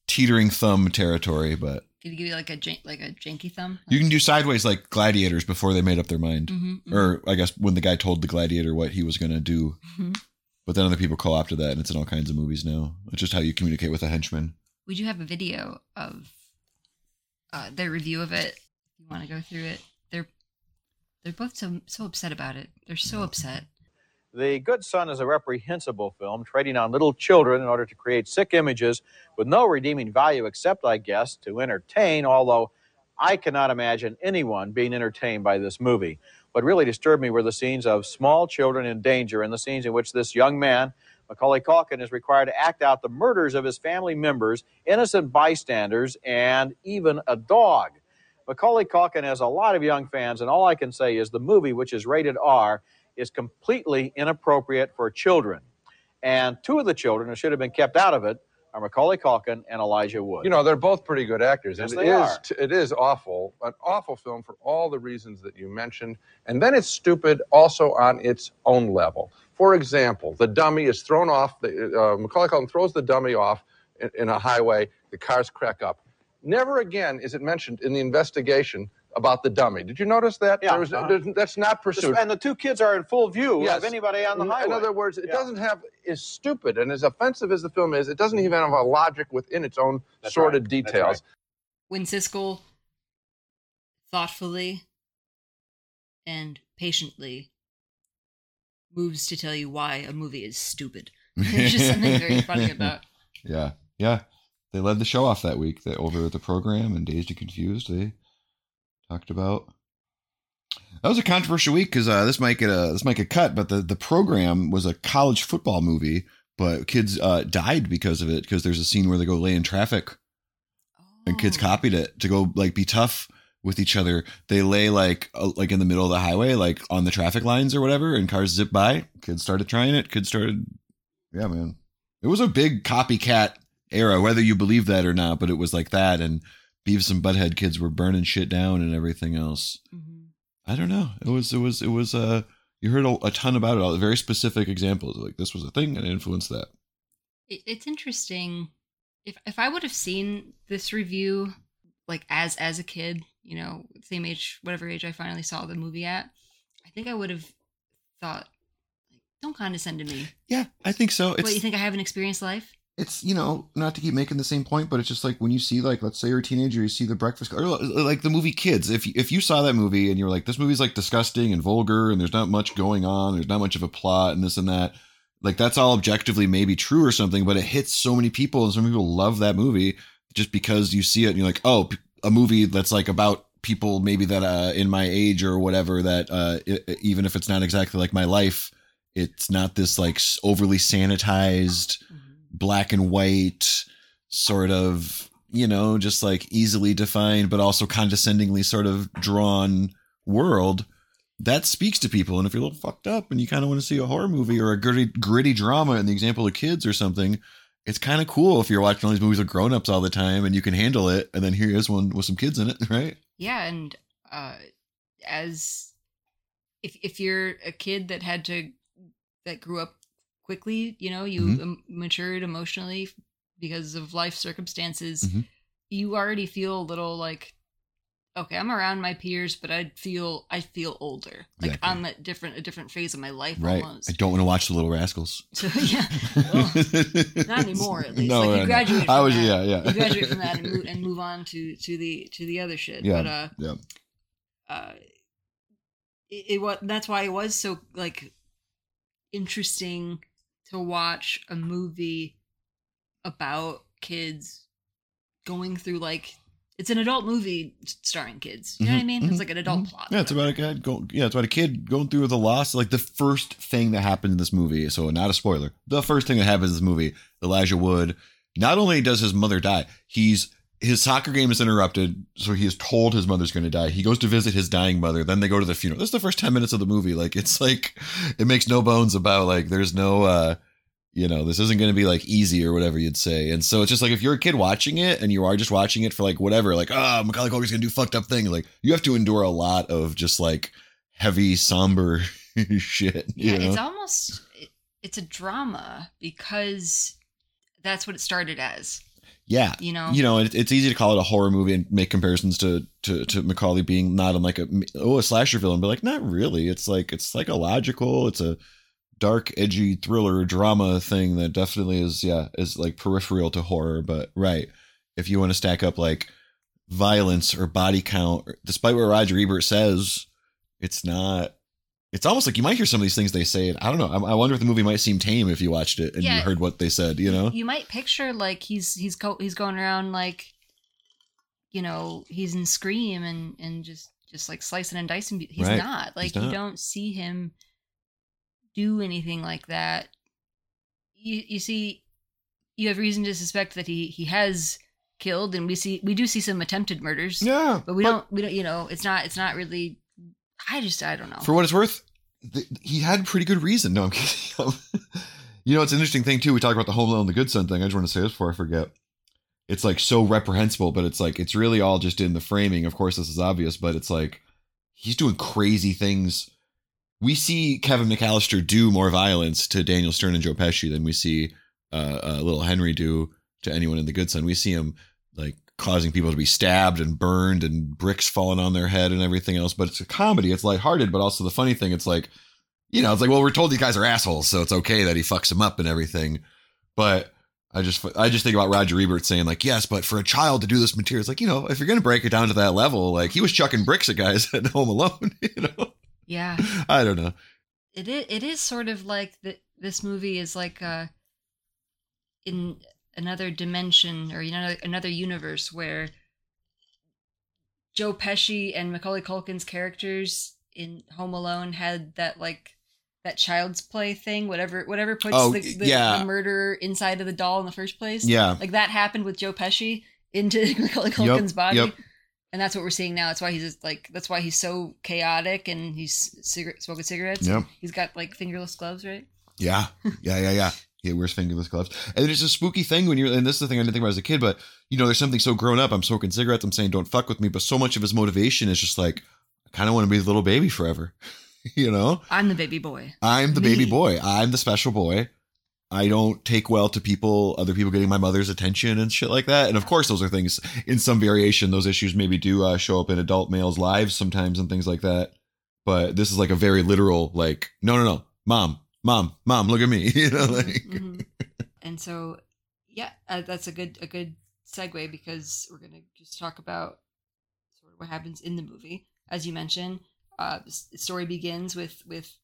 teetering thumb territory, but." Could you give you like a jan- like a janky thumb? You can do sideways like gladiators before they made up their mind. Mhm, mhm. Or I guess when the guy told the gladiator what he was going to do. Mhm. But then other people co opted that and it's in all kinds of movies now. It's just how you communicate with a henchman. we do have a video of uh, their review of it. If you want to go through it, they're they're both so so upset about it. They're so upset. The Good Son is a reprehensible film trading on little children in order to create sick images with no redeeming value except, I guess, to entertain, although I cannot imagine anyone being entertained by this movie. What really disturbed me were the scenes of small children in danger and the scenes in which this young man, Macaulay Culkin, is required to act out the murders of his family members, innocent bystanders, and even a dog. Macaulay Culkin has a lot of young fans, and all I can say is the movie, which is rated R, is completely inappropriate for children. And two of the children who should have been kept out of it are Macaulay Culkin and Elijah Wood. You know, they're both pretty good actors. Yes, and they it is t- it is awful, an awful film for all the reasons that you mentioned. And then it's stupid also on its own level. For example, the dummy is thrown off. The, uh, Macaulay Culkin throws the dummy off in, in a highway. The cars crack up. Never again is it mentioned in the investigation about the dummy. Did you notice that? Yeah, There was- uh-huh. there's- that's not pursued. and the two kids are in full view Yes. of anybody on the In- highway. In other words, it Yeah. doesn't have is stupid and as offensive as the film is, it doesn't even have a logic within its own That's sordid right. That's details. When Siskel thoughtfully and patiently moves to tell you why a movie is stupid. There's just something very funny about. Yeah. Yeah. They led the show off that week. That over at the program and Dazed and Confused, they talked about That was a controversial week because uh, this might get a this might get cut, but the the program was a college football movie, but kids uh, died because of it because there's a scene where they go lay in traffic and kids Oh. copied it to go like be tough with each other. They lay like uh, like in the middle of the highway, like on the traffic lines or whatever, and cars zip by. Kids started trying it. Kids started, yeah, man. It was a big copycat era, whether you believe that or not. But it was like that, and Beavis and Butthead kids were burning shit down and everything else. Mhm. I don't know. It was it was it was uh you heard a, a ton about it. All very specific examples. Like this was a thing and influenced that. It, it's interesting. If if I would have seen this review like as as a kid, you know, same age, whatever age I finally saw the movie at, I think I would have thought, like, don't condescend to me. Yeah, I think so. It's what you think I haven't experienced life? It's you know not to keep making the same point, but it's just like when you see like let's say you're a teenager, you see the Breakfast or like the movie Kids. If if you saw that movie and you were like this movie's like disgusting and vulgar and there's not much going on, there's not much of a plot and this and that. Like that's all objectively maybe true or something, but it hits so many people and some people love that movie just because you see it and you're like, oh, a movie that's like about people maybe that uh in my age or whatever that uh i- even if it's not exactly like my life, it's not this like overly sanitized black and white sort of you know just like easily defined but also condescendingly sort of drawn world that speaks to people. And if you're a little fucked up and you kind of want to see a horror movie or a gritty gritty drama in the example of kids or something it's kind of cool if you're watching all these movies with grown-ups all the time and you can handle it and then here is one with some kids in it right? Yeah, and uh, as if if you're a kid that had to that grew up quickly, you know, you Mhm. um, matured emotionally because of life circumstances. Mhm. You already feel a little like, okay, I'm around my peers, but I feel I feel older. Like Exactly. I'm at different a different phase of my life right almost. i don't want to watch the little rascals So yeah, well, not anymore at least. no, like no, you no. graduate. From i was that. yeah yeah You graduate from that and move, and move on to to the to the other shit. Yeah, But uh, yeah. uh, it, it was that's why it was so like interesting to watch a movie about kids going through like it's an adult movie starring kids. You know what I Mhm, mean? It's like an adult mhm. plot. Yeah, it's about a kid. Go, yeah, it's about a kid going through the loss. Like the first thing that happened in this movie. So not a spoiler. The first thing that happens in this movie, Elijah Wood. Not only does his mother die, he's his soccer game is interrupted, so he is told his mother's going to die. He goes to visit his dying mother. Then they go to the funeral. This is the first ten minutes of the movie. Like it's like it makes no bones about like there's no. uh you know, this isn't going to be like easy or whatever you'd say. And so it's just like if you're a kid watching it and you are just watching it for like whatever, like, ah, Macaulay Culkin's going to do fucked up thing. Like you have to endure a lot of just like heavy, somber shit. yeah, know? it's almost it's a drama because that's what it started as. Yeah. You know, You know, it, it's easy to call it a horror movie and make comparisons to, to, to Macaulay being not in like a, oh, a slasher villain, but like, not really. It's like, it's psychological. It's a dark, edgy thriller drama thing that definitely is, yeah, is like peripheral to horror. But right. If you want to stack up like violence or body count, despite what Roger Ebert says, it's not, it's almost like you might hear some of these things they say. And I don't know. I, I wonder if the movie might seem tame if you watched it and Yeah. you heard what they said, you know? you might picture like he's he's go, he's going around like you know he's in scream and and just just like slicing and dicing he's Right. not like He's not. you don't see him do anything like that you you see you have reason to suspect that he he has killed and we see we do see some attempted murders Yeah. but we don't we don't you know it's not it's not really i just i don't know For what it's worth, th- he had pretty good reason. No, I'm kidding. you know, it's an interesting thing too. We talk about the Home Alone, the good son thing. I just want to say this before I forget. It's like so reprehensible, but it's like it's really all just in the framing. Of course, this is obvious, but it's like he's doing crazy things. We see Kevin McCallister do more violence to Daniel Stern and Joe Pesci than we see uh, uh, little Henry do to anyone in the good son. We see him like causing people to be stabbed and burned and bricks falling on their head and everything else. But it's a comedy. It's lighthearted, but also the funny thing, it's like, you know, it's like, well, we're told these guys are assholes, so it's okay that he fucks them up and everything. But I just, I just think about Roger Ebert saying like, yes, but for a child to do this material, it's like, you know, if you're gonna break it down to that level, like he was chucking bricks at guys at Home Alone, you know. yeah I don't know. it is, it is sort of like that this movie is like uh in another dimension or another another universe where Joe Pesci and Macaulay Culkin's characters in Home Alone had that like that child's play thing, whatever whatever puts Oh, the, the, yeah. the murder inside of the doll in the first place. Yeah. Like that happened with Joe Pesci into Macaulay Culkin's body. yep. And that's what we're seeing now. That's why he's just, like that's why he's so chaotic and he's cigarette smoking cigarettes. Yep. He's got like fingerless gloves, right? Yeah, yeah, yeah, yeah. He wears fingerless gloves, and it's a spooky thing when you're. And this is the thing I didn't think about as a kid, but you know, there's something so grown up. I'm smoking cigarettes. I'm saying don't fuck with me, but so much of his motivation is just like, I kind of want to be the little baby forever. you know, I'm the baby boy. I'm the Me. baby boy. I'm the special boy. I don't take well to people, other people getting my mother's attention and shit like that. And of course, those are things in some variation. Those issues maybe do uh, show up in adult males' lives sometimes and things like that. But this is like a very literal, like, no, no, no, mom, mom, mom, look at me. You know, like, Mhm. and so, yeah, uh, that's a good a good segue because we're gonna just talk about sort of what happens in the movie. As you mentioned, uh, the story begins with with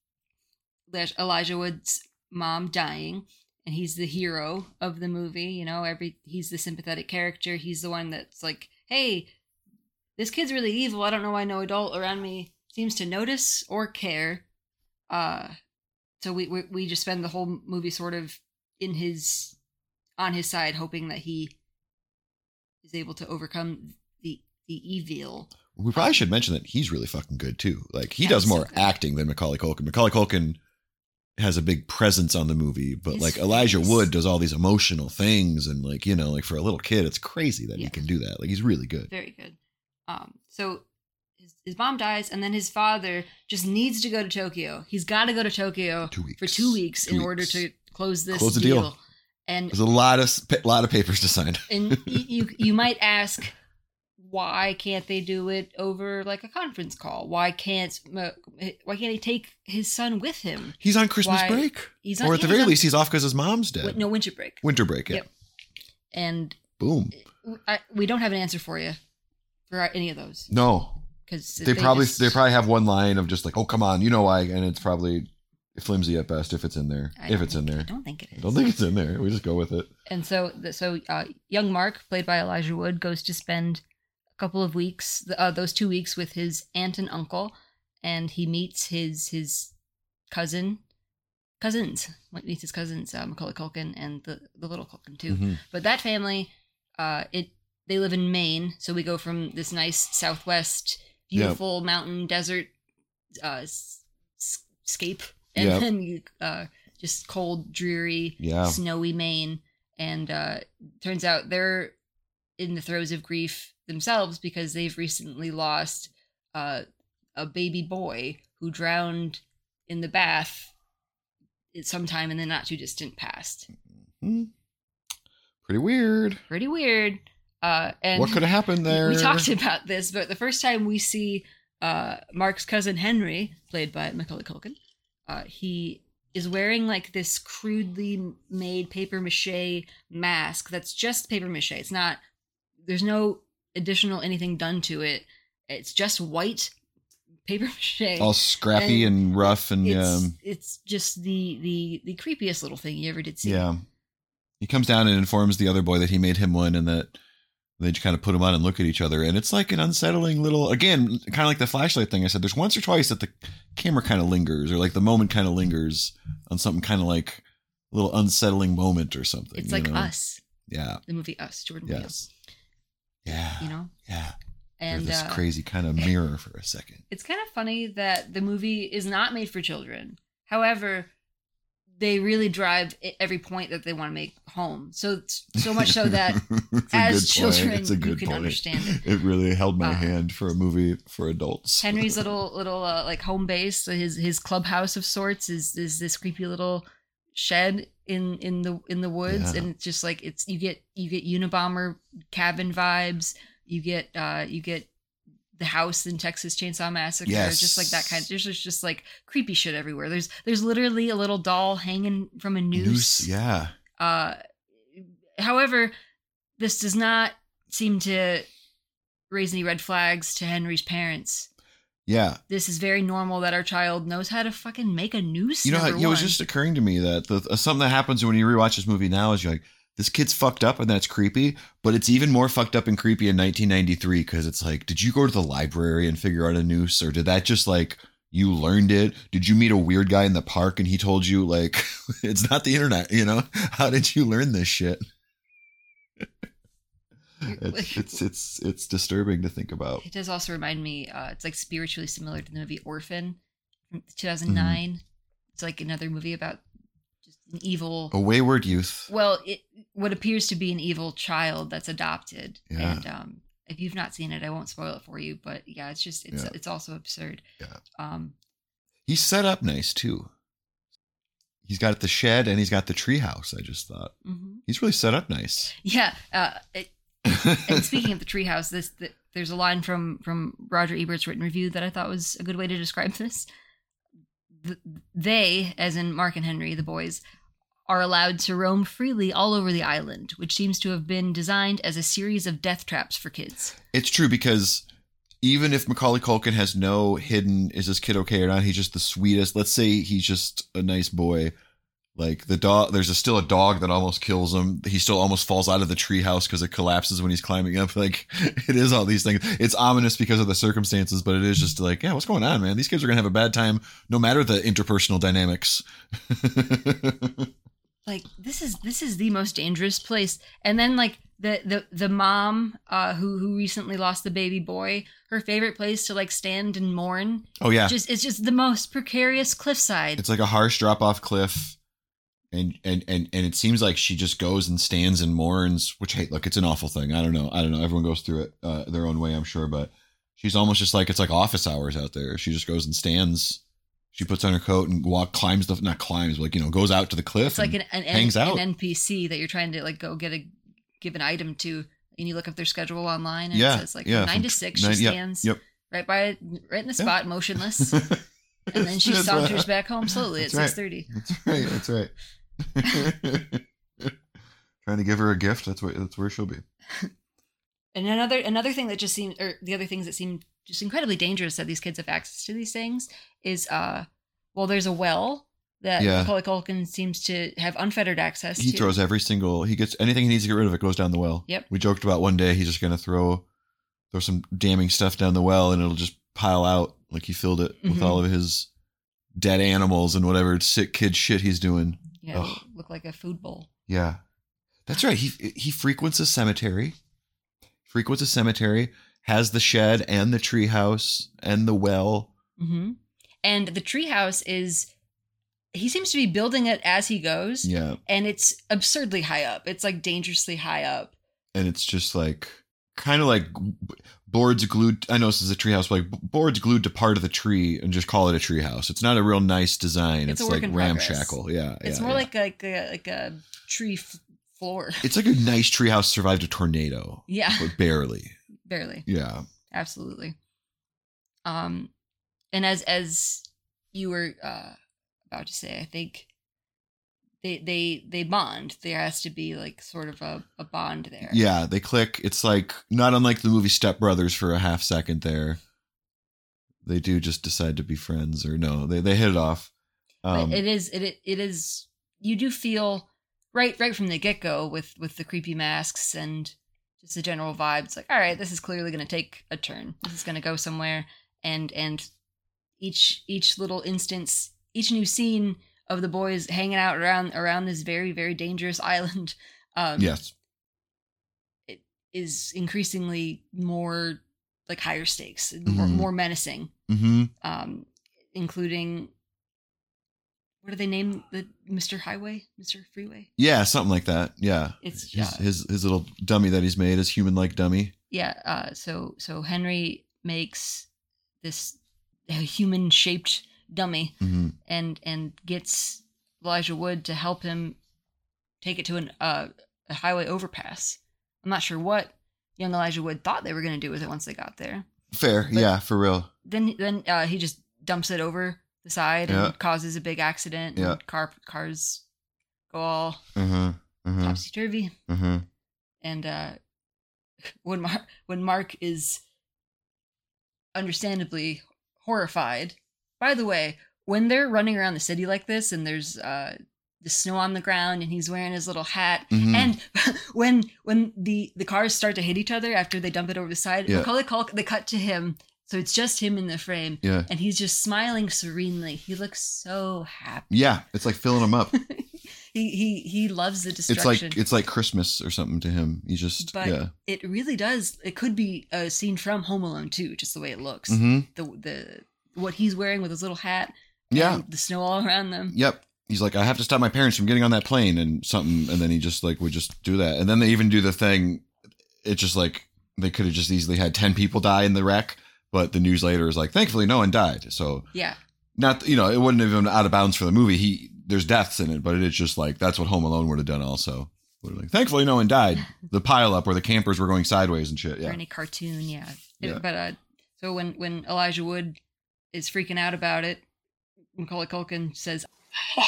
Elijah- Elijah Wood's mom dying, and he's the hero of the movie. You know, every he's the sympathetic character. He's the one that's like, hey. This kid's really evil. I don't know why no adult around me seems to notice or care. Uh, so we, we we just spend the whole movie sort of in his on his side hoping that he is able to overcome the the evil we probably should mention that he's really fucking good too. Like, he Yeah, does he's so more acting than Macaulay Culkin. Macaulay Culkin has a big presence on the movie, but His like Elijah. Wood does all these emotional things. And like, you know, like for a little kid, it's crazy that he can do that. Like, he's really good. very good um so his, mom dies and then his father just needs to go to tokyo he's got to go to tokyo Two weeks. for two weeks Two in order to close this Close the deal, deal. and There's a lot of sp- lot of papers to sign. and you you might ask why can't they do it over like a conference call why can't why can't he take his son with him He's on Christmas Why- break, he's on or at the very on- least, he's off because his mom's dead. No winter break Winter break. Yeah. Yep. and Boom. I, we don't have an answer for you for any of those No, because they, probably they probably have one line of just like, "Oh, come on, you know why," and it's probably flimsy at best if it's in there. I if don't it's in think- there, I don't think it is. I don't think it's in there. We just go with it. And so, so uh, young Mark, played by Elijah Wood, goes to spend a couple of weeks, uh, those two weeks, with his aunt and uncle, and he meets his his cousin, cousins, meets his cousins, uh, Macaulay Culkin and the the little Culkin too. Mhm. But that family, uh, it they live in Maine, so we go from this nice Southwest, Yep. beautiful mountain desert, uh, scape, and Yep. then you, uh, just cold, dreary, Yeah. snowy Maine, and uh, turns out they're in the throes of grief themselves because they've recently lost uh, a baby boy who drowned in the bath at sometime in the not too distant past. Hmm. Pretty weird. Pretty weird. Uh, and what could have happened there? we talked about this, but the first time we see uh, Mark's cousin Henry, played by Macaulay Culkin, uh, he is wearing like this crudely made paper mache mask that's just paper mache. It's not. There's no additional anything done to it. It's just white paper mache. all scrappy and, And rough and it's um, it's just the the the creepiest little thing you ever did see. yeah. He comes down and informs the other boy that he made him one and that they just kind of put them on and look at each other. And it's like an unsettling little, again, kind of like the flashlight thing I said. There's once or twice that the camera kind of lingers or like the moment kind of lingers on something kind of like a little unsettling moment or something. It's like know? us, Yeah. the movie Us, Jordan Yes. Yeah. You know, Yeah. and this uh, crazy kind of mirror for a second. it's kind of funny that the movie is not made for children. However, they really drive every point that they want to make home. So so much so that as children It's a you can point. understand it. It really held my Uh, hand for a movie for adults. Henry's little little uh, like home base, his his clubhouse of sorts is is this creepy little shed in in the in the woods, Yeah. and it's just like it's you get you get Unabomber cabin vibes. You get uh you get the house in Texas Chainsaw Massacre, Yes. just like that kind. There's just, just like creepy shit everywhere. There's there's literally a little doll hanging from a noose. yeah. Uh, however, this does not seem to raise any red flags to Henry's parents. Yeah. This is very normal that our child knows how to fucking make a noose. You know, how, it was just occurring to me that the, something that happens when you rewatch this movie now is you're like, this kid's fucked up and that's creepy, but it's even more fucked up and creepy in 1993 because it's like, did you go to the library and figure out a noose or did that just like you learned it? Did you meet a weird guy in the park and he told you like it's not the internet, you know? How did you learn this shit? It's it's it's it's disturbing to think about. It does also remind me. Uh, it's like spiritually similar to the movie Orphan from 2009. Mm-hmm. It's like another movie about an evil. A wayward youth. Well, it what appears to be an evil child that's adopted. Yeah. And um, if you've not seen it, I won't spoil it for you. But yeah, it's just it's Yeah. it's also absurd. Yeah. Um. He's set up nice too. He's got the shed and he's got the treehouse. I just thought mhm. he's really set up nice. Yeah. Uh. It, and speaking of the treehouse, this the, there's a line from from Roger Ebert's written review that I thought was a good way to describe this. The, they, as in Mark and Henry, the boys, are allowed to roam freely all over the island, which seems to have been designed as a series of death traps for kids. It's true because even if Macaulay Culkin has no hidden is this kid okay or not, he's just the sweetest. Let's say he's just a nice boy. Like the dog, there's a, still a dog that almost kills him. He still almost falls out of the treehouse because it collapses when he's climbing up. Like it is all these things. It's ominous because of the circumstances, but it is just like, yeah, what's going on, man? These kids are gonna have a bad time, no matter the interpersonal dynamics. Like this is this is the most dangerous place. And then like the the the mom uh, who who recently lost the baby boy, her favorite place to like stand and mourn oh yeah, just it's just the most precarious cliffside. It's like a harsh drop off cliff. And, and and and it seems like she just goes and stands and mourns, which hey, look, it's an awful thing. I don't know. I don't know. Everyone goes through it uh, their own way, I'm sure, but she's almost just like it's like office hours out there. She just goes and stands. She puts on her coat and walk climbs the not climbs, but like you know, goes out to the cliff. It's like an, an, hangs an, out. an NPC that you're trying to like go get a give an item to, and you look up their schedule online, and Yeah, it says like yeah, nine to six, nine- she stands yep. right by right in the Yeah. spot, motionless, and then she saunters right. back home slowly at That's right. six thirty. That's right. That's right. Trying to give her a gift. That's what. That's where she'll be. And another another thing that just seemed, or the other things that seem just incredibly dangerous that these kids have access to these things is, uh, well, there's a well that Yeah. Macaulay Culkin seems to have unfettered access He to. throws every single. He gets anything he needs to get rid of. It goes down the well. Yep. We joked about one day he's just gonna throw throw some damning stuff down the well, and it'll just pile out like he filled it with Mhm. all of his dead animals and whatever sick kid shit he's doing. yeah, Ugh. look like a food bowl. Yeah, that's right. He he frequents a cemetery. Frequents a cemetery. Has the shed and the treehouse and the well. hmm And the treehouse is, he seems to be building it as he goes, Yeah, and it's absurdly high up. It's like dangerously high up. and it's just like kind of like boards glued. I know this is a treehouse, but like boards glued to part of the tree, and just call it a treehouse. It's not a real nice design. It's It's, a like progress. ramshackle. Yeah, It's yeah, more yeah. like like a like a tree f- floor. it's like a nice treehouse survived a tornado, Yeah, but barely. Barely. Yeah, absolutely um and as as you were uh about to say i think they they they bond there has to be like sort of a, a bond there yeah. They click. It's like not unlike the movie Step Brothers for a half second there. They do just decide to be friends, or no, they they hit it off. Um, it is it it- it is you do feel right right from the get-go with with the creepy masks and just the general vibe. It's like all right this is clearly going to take a turn. This is going to go somewhere. And and each each little instance each new scene of the boys hanging out around around this very very dangerous island um yes, is increasingly more like higher stakes more, Mhm. more menacing. Hmm um, including what do they name the Mr. Highway, Mr. Freeway? yeah, something like that. Yeah, It's his, uh, his his little dummy that he's made, his human like dummy. yeah. Uh, so so Henry makes this human shaped dummy hmm and and gets Elijah Wood to help him take it to an uh, a highway overpass. I'm not sure what young Elijah Wood thought they were going to do with it once they got there. Fair, But- yeah, for real. Then then uh, he just dumps it over the side Yeah. and causes a big accident. Yeah. And car cars go all Uh-huh. Uh-huh. topsy turvy. Uh-huh. And uh, when Mark when Mark is understandably horrified. By the way, when they're running around the city like this and there's uh, the snow on the ground and he's wearing his little hat, Mhm. and when when the the cars start to hit each other after they dump it over the side, Yeah. Macaulay Culkin they cut to him So it's just him in the frame, Yeah. and he's just smiling serenely. He looks so happy. Yeah. It's like filling him up. He he he loves the it's like it's like Christmas or something to him. He just but yeah. it really does. It could be a scene from Home Alone too, just the way it looks. hmm The the what he's wearing with his little hat. Yeah. and the snow all around them. Yep. He's like, I have to stop my parents from getting on that plane and something, and then he just like would just do that, and then they even do the thing. It's just like they could have just easily had ten people die in the wreck, but the news later is like, thankfully no one died. So Yeah, not you know it wouldn't have been out of bounds for the movie. He there's deaths in it, but it is just like that's what Home Alone would have done also. Would have like, thankfully no one died. The pile up where the campers were going sideways and shit. or Yeah. any cartoon. Yeah, It- Yeah. but uh, so when when Elijah Wood is freaking out about it, Macaulay Culkin says, Hey,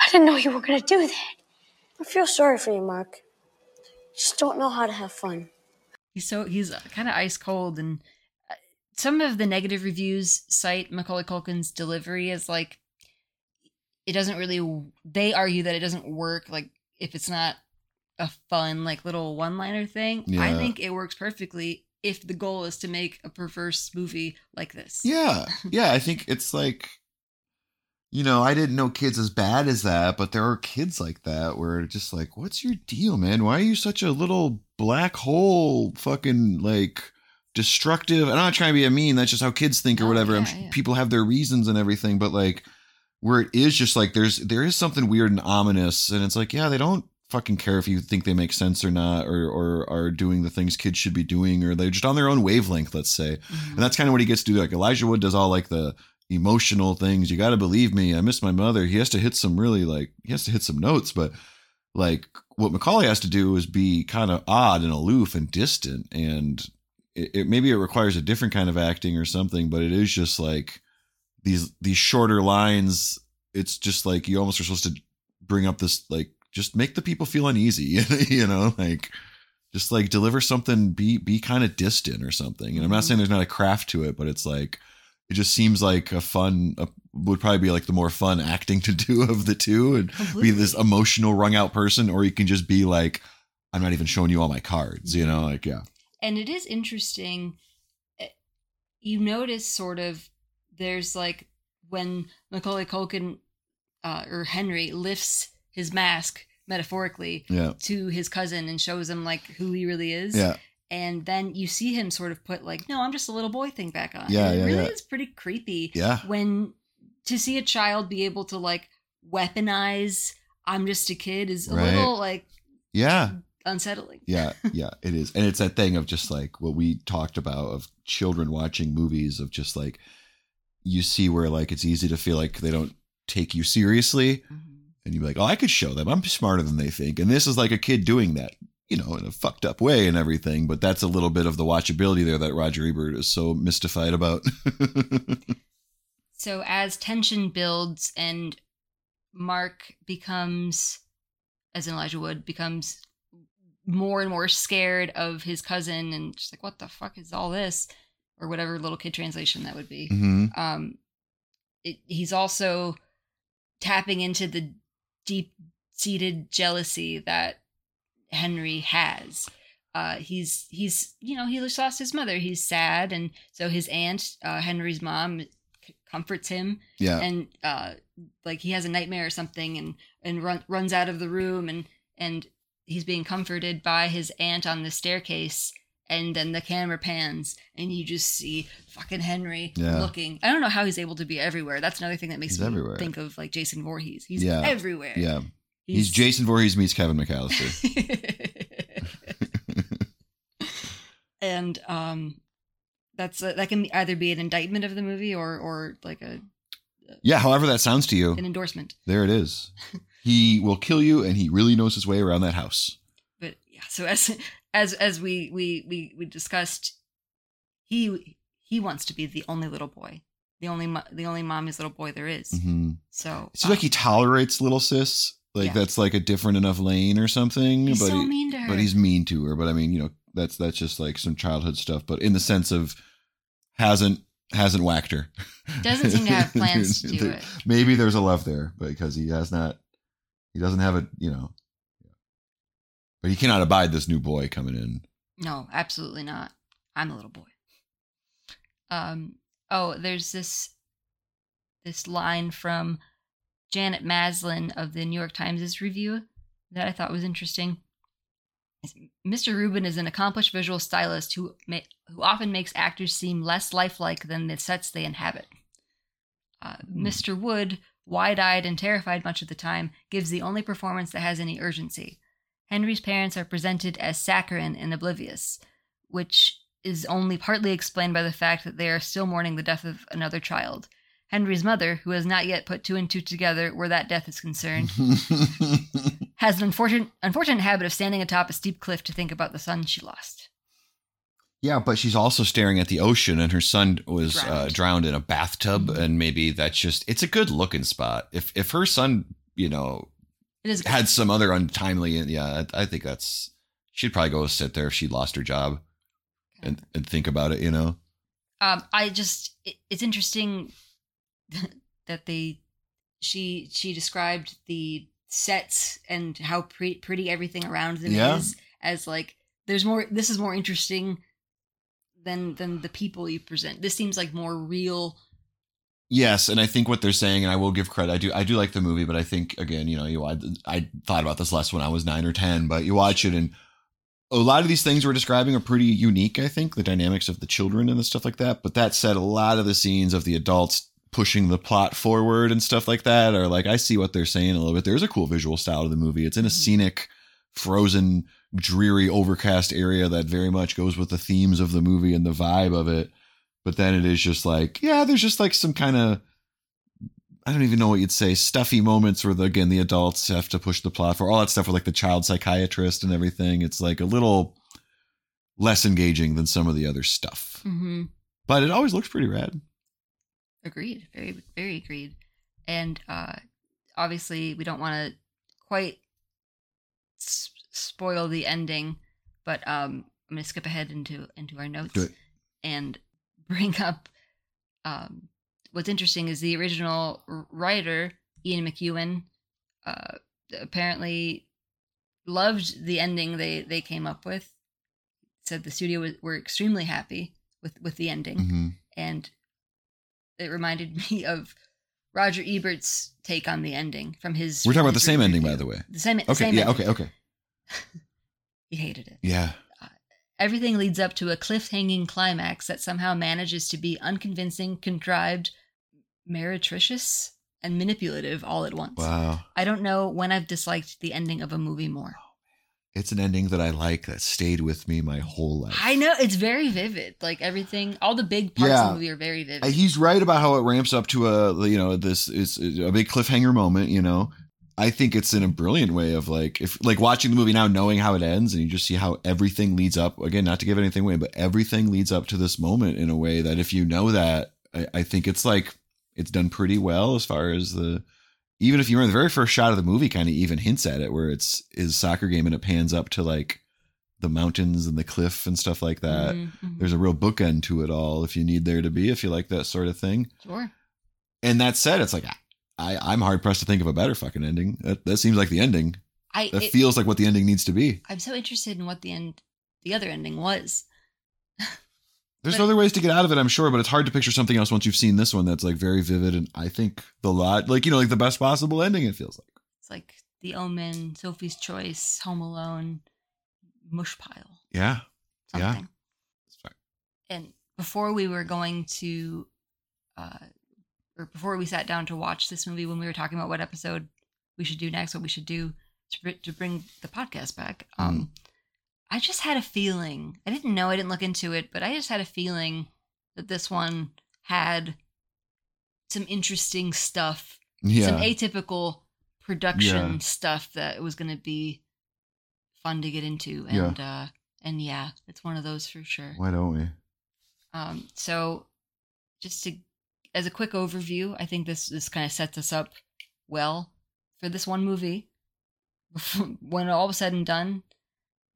I didn't know you were gonna do that. I feel sorry for you, Mark. Just don't know how to have fun. he's so he's kind of ice cold and some of the negative reviews cite macaulay culkin's delivery as like it doesn't really they argue that it doesn't work like if it's not a fun like little one liner thing i think it works perfectly if the goal is to make a perverse movie like this Yeah. Yeah. I think it's like, you know, I didn't know kids as bad as that, but there are kids like that where just like, what's your deal, man? Why are you such a little black hole fucking like destructive? I'm not trying to be a mean. That's just how kids think or No, whatever. I'm yeah, yeah. people have their reasons and everything, but like where it is just like there's there is something weird and ominous and it's like, yeah, they don't fucking care if you think they make sense or not or or are doing the things kids should be doing or they're just on their own wavelength, let's say. Mhm. And that's kind of what he gets to do. Like Elijah Wood does all like the emotional things. You got to believe me. I miss my mother. He has to hit some really like he has to hit some notes, but like what Macaulay has to do is be kind of odd and aloof and distant. And it, it maybe it requires a different kind of acting or something, but it is just like these these shorter lines. It's just like you almost are supposed to bring up this like just make the people feel uneasy, you know, like just like deliver something be be kind of distant or something and i'm not Mhm. saying there's not a craft to it but it's like it just seems like a fun a, would probably be like the more fun acting to do of the two and be this emotional wrung out person or you can just be like i'm not even showing you all my cards you know like yeah and it is interesting eh, you notice sort of there's like when macaulay culkin uh, or henry lifts his mask metaphorically yeah. to his cousin and shows him like who he really is. Yeah. And then you see him sort of put like no i'm just a little boy thing back on. Yeah, And it yeah, really yeah. is pretty creepy yeah. when to see a child be able to like weaponize i'm just a kid is a Right. little like yeah unsettling yeah yeah it is and it's that thing of just like what we talked about of children watching movies of just like you see where like it's easy to feel like they don't take you seriously mm-hmm. and you'd be like, "Oh, I could show them. I'm smarter than they think." And this is like a kid doing that, you know, in a fucked up way and everything. But that's a little bit of the watchability there that Roger Ebert is so mystified about. So as tension builds and Mark becomes, as in Elijah Wood, becomes more and more scared of his cousin and just like, what the fuck is all this? Or whatever little kid translation that would be. hmm Um, it, he's also tapping into the deep seated jealousy that Henry has. Uh, he's he's you know he just lost his mother. He's sad, and so his aunt, uh, Henry's mom, comforts him, Yeah, and uh, like he has a nightmare or something, and and run, runs out of the room, and and he's being comforted by his aunt on the staircase. And then the camera pans, and you just see fucking Henry Yeah. looking. I don't know how he's able to be everywhere. That's another thing that makes He's me everywhere. think of like Jason Voorhees. He's Yeah. everywhere. yeah. He's, Jason Voorhees meets Kevin McCallister. and um, that's that can either be an indictment of the movie or or like a yeah, however that sounds to you, an endorsement. there it is. He will kill you, and he really knows his way around that house. But yeah, so as as as we we we we discussed, he he wants to be the only little boy, the only mo- the only mommy's little boy there is. hmm So It seems like he tolerates little sis, like Yeah. that's like a different enough lane or something. he's but so mean to her. but he's mean to her. But I mean, you know, that's that's just like some childhood stuff. But in the sense of hasn't hasn't whacked her. Doesn't seem to have plans to do it. Maybe there's a love there, because he has not. He doesn't have a you know. But he cannot abide this new boy coming in. No, absolutely not. I'm a little boy. Um, oh, there's this this line from Janet Maslin of the New York Times' review that I thought was interesting. Mr. Ruben is an accomplished visual stylist who ma- who often makes actors seem less lifelike than the sets they inhabit. Uh, Mr. Wood, wide-eyed and terrified much of the time, gives the only performance that has any urgency. Henry's parents are presented as saccharine and oblivious, which is only partly explained by the fact that they are still mourning the death of another child. Henry's mother, who has not yet put two and two together where that death is concerned, has an unfortunate, unfortunate habit of standing atop a steep cliff to think about the son she lost. Yeah, but she's also staring at the ocean, and her son was drowned, uh, Drowned. in a bathtub, and maybe that's just it's a good looking spot. If if her son, you know, It is had some other untimely, yeah, I, I think that's she'd probably go sit there if she lost her job and and think about it, you know. um, I just it, it's interesting that they she she described the sets and how pre- pretty everything around them Yeah. is as like there's more this is more interesting than than the people you present this seems like more real Yes, and I think what they're saying, and I will give credit. I do, I do like the movie, but I think again, you know, you I, I thought about this less when I was nine or ten, but you watch it, and a lot of these things we're describing are pretty unique. I think the dynamics of the children and the stuff like that. But that said, a lot of the scenes of the adults pushing the plot forward and stuff like that are like I see what they're saying a little bit. There's a cool visual style to the movie. It's in a Mhm. scenic, frozen, dreary, overcast area that very much goes with the themes of the movie and the vibe of it but then it is just like yeah there's just like some kind of i don't even know what you'd say stuffy moments where the, again the adults have to push the plot for all that stuff with like the child psychiatrist and everything it's like a little less engaging than some of the other stuff mm-hmm. but it always looks pretty rad Agreed. Very, very agreed. And uh, obviously, we don't want to quite spoil the ending, but um, I'm going to skip ahead into into our notes and bring up um, what's interesting is the original writer Ian McEwan uh, apparently loved the ending they they came up with. Said the studio was, were extremely happy with with the ending hmm and it reminded me of Roger Ebert's take on the ending from his. we're talking about the same ending by the way The same. okay same yeah ending. okay okay He hated it. yeah Everything leads up to a cliff-hanging climax that somehow manages to be unconvincing, contrived, meretricious, and manipulative all at once. wow I don't know when I've disliked the ending of a movie more. it's an ending that i like that stayed with me my whole life I know it's very vivid. Like everything, all the big parts Yeah. of the movie are very vivid. Uh, he's right about how it ramps up to a you know this is a big cliffhanger moment you know i think it's in a brilliant way of like if like watching the movie now knowing how it ends and you just see how everything leads up again not to give anything away but everything leads up to this moment in a way that if you know that i, I think it's like it's done pretty well as far as the even if you remember the very first shot of the movie kind of even hints at it where it's his soccer game and it pans up to like the mountains and the cliff and stuff like that Mhm, mhm. there's a real bookend to it all if you need there to be if you like that sort of thing sure. and that said it's like i i'm hard pressed to think of a better fucking ending. That, that seems like the ending. I that it- feels like what the ending needs to be. I'm so interested in what the end, the other ending was. there's But- other ways to get out of it i'm sure but it's hard to picture something else once you've seen this one that's like very vivid and i think the lot like you know like the best possible ending it feels like. It's like The Omen, Sophie's Choice, Home Alone, Mush Pile, yeah. Yeah. something. And before we were going to, uh, or before we sat down to watch this movie, when we were talking about what episode we should do next, what we should do to, to bring the podcast back, um, I just had a feeling. I didn't know. I didn't look into it, but I just had a feeling that this one had some interesting stuff yeah some atypical production Yeah. stuff that was going to be fun to get into Yeah. and uh and yeah it's one of those for sure why don't we um so just to as a quick overview i think this this kind of sets us up well for this one movie. When all was said and done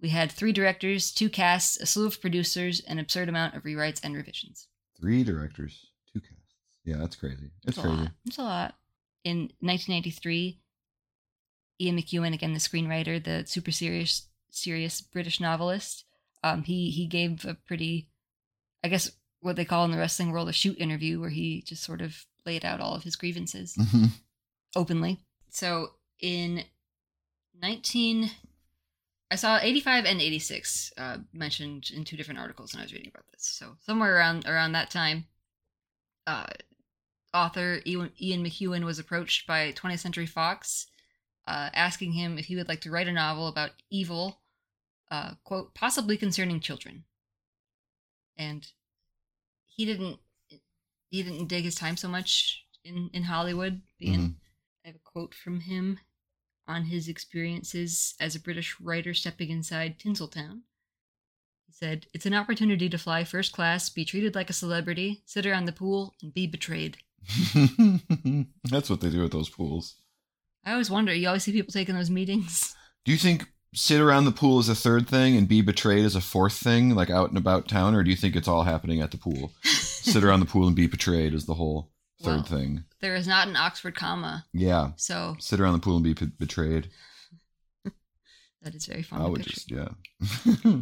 we had three directors two casts a slew of producers an absurd amount of rewrites and revisions. Three directors two casts. Yeah that's crazy. It's a crazy. lot. It's a lot. In 1993, Ian McEwan, again the screenwriter, the super serious, serious British novelist, um, he he gave a pretty, I guess, what they call in the wrestling world a shoot interview, where he just sort of laid out all of his grievances Mhm. openly. So in 19 I saw 85 and 86 uh, mentioned in two different articles when I was reading about this. So somewhere around around that time uh, author Ian, Ian McEwan was approached by 20th Century Fox uh, asking him if he would like to write a novel about evil uh, quote possibly concerning children. And he didn't he didn't dig his time so much in in Hollywood being Mhm. I have a quote from him on his experiences as a British writer stepping inside Tinseltown. He said, It's an opportunity to fly first class, be treated like a celebrity, sit around the pool, and be betrayed. That's what they do at those pools. I always wonder, you always see people taking those meetings. Do you think sit around the pool as a third thing and be betrayed as a fourth thing, like out and about town, or do you think it's all happening at the pool? sit around the pool and be betrayed is the whole third Well- thing. There is not an Oxford comma, Yeah, so sit around the pool and be p- betrayed. that is very fun. I would just yeah.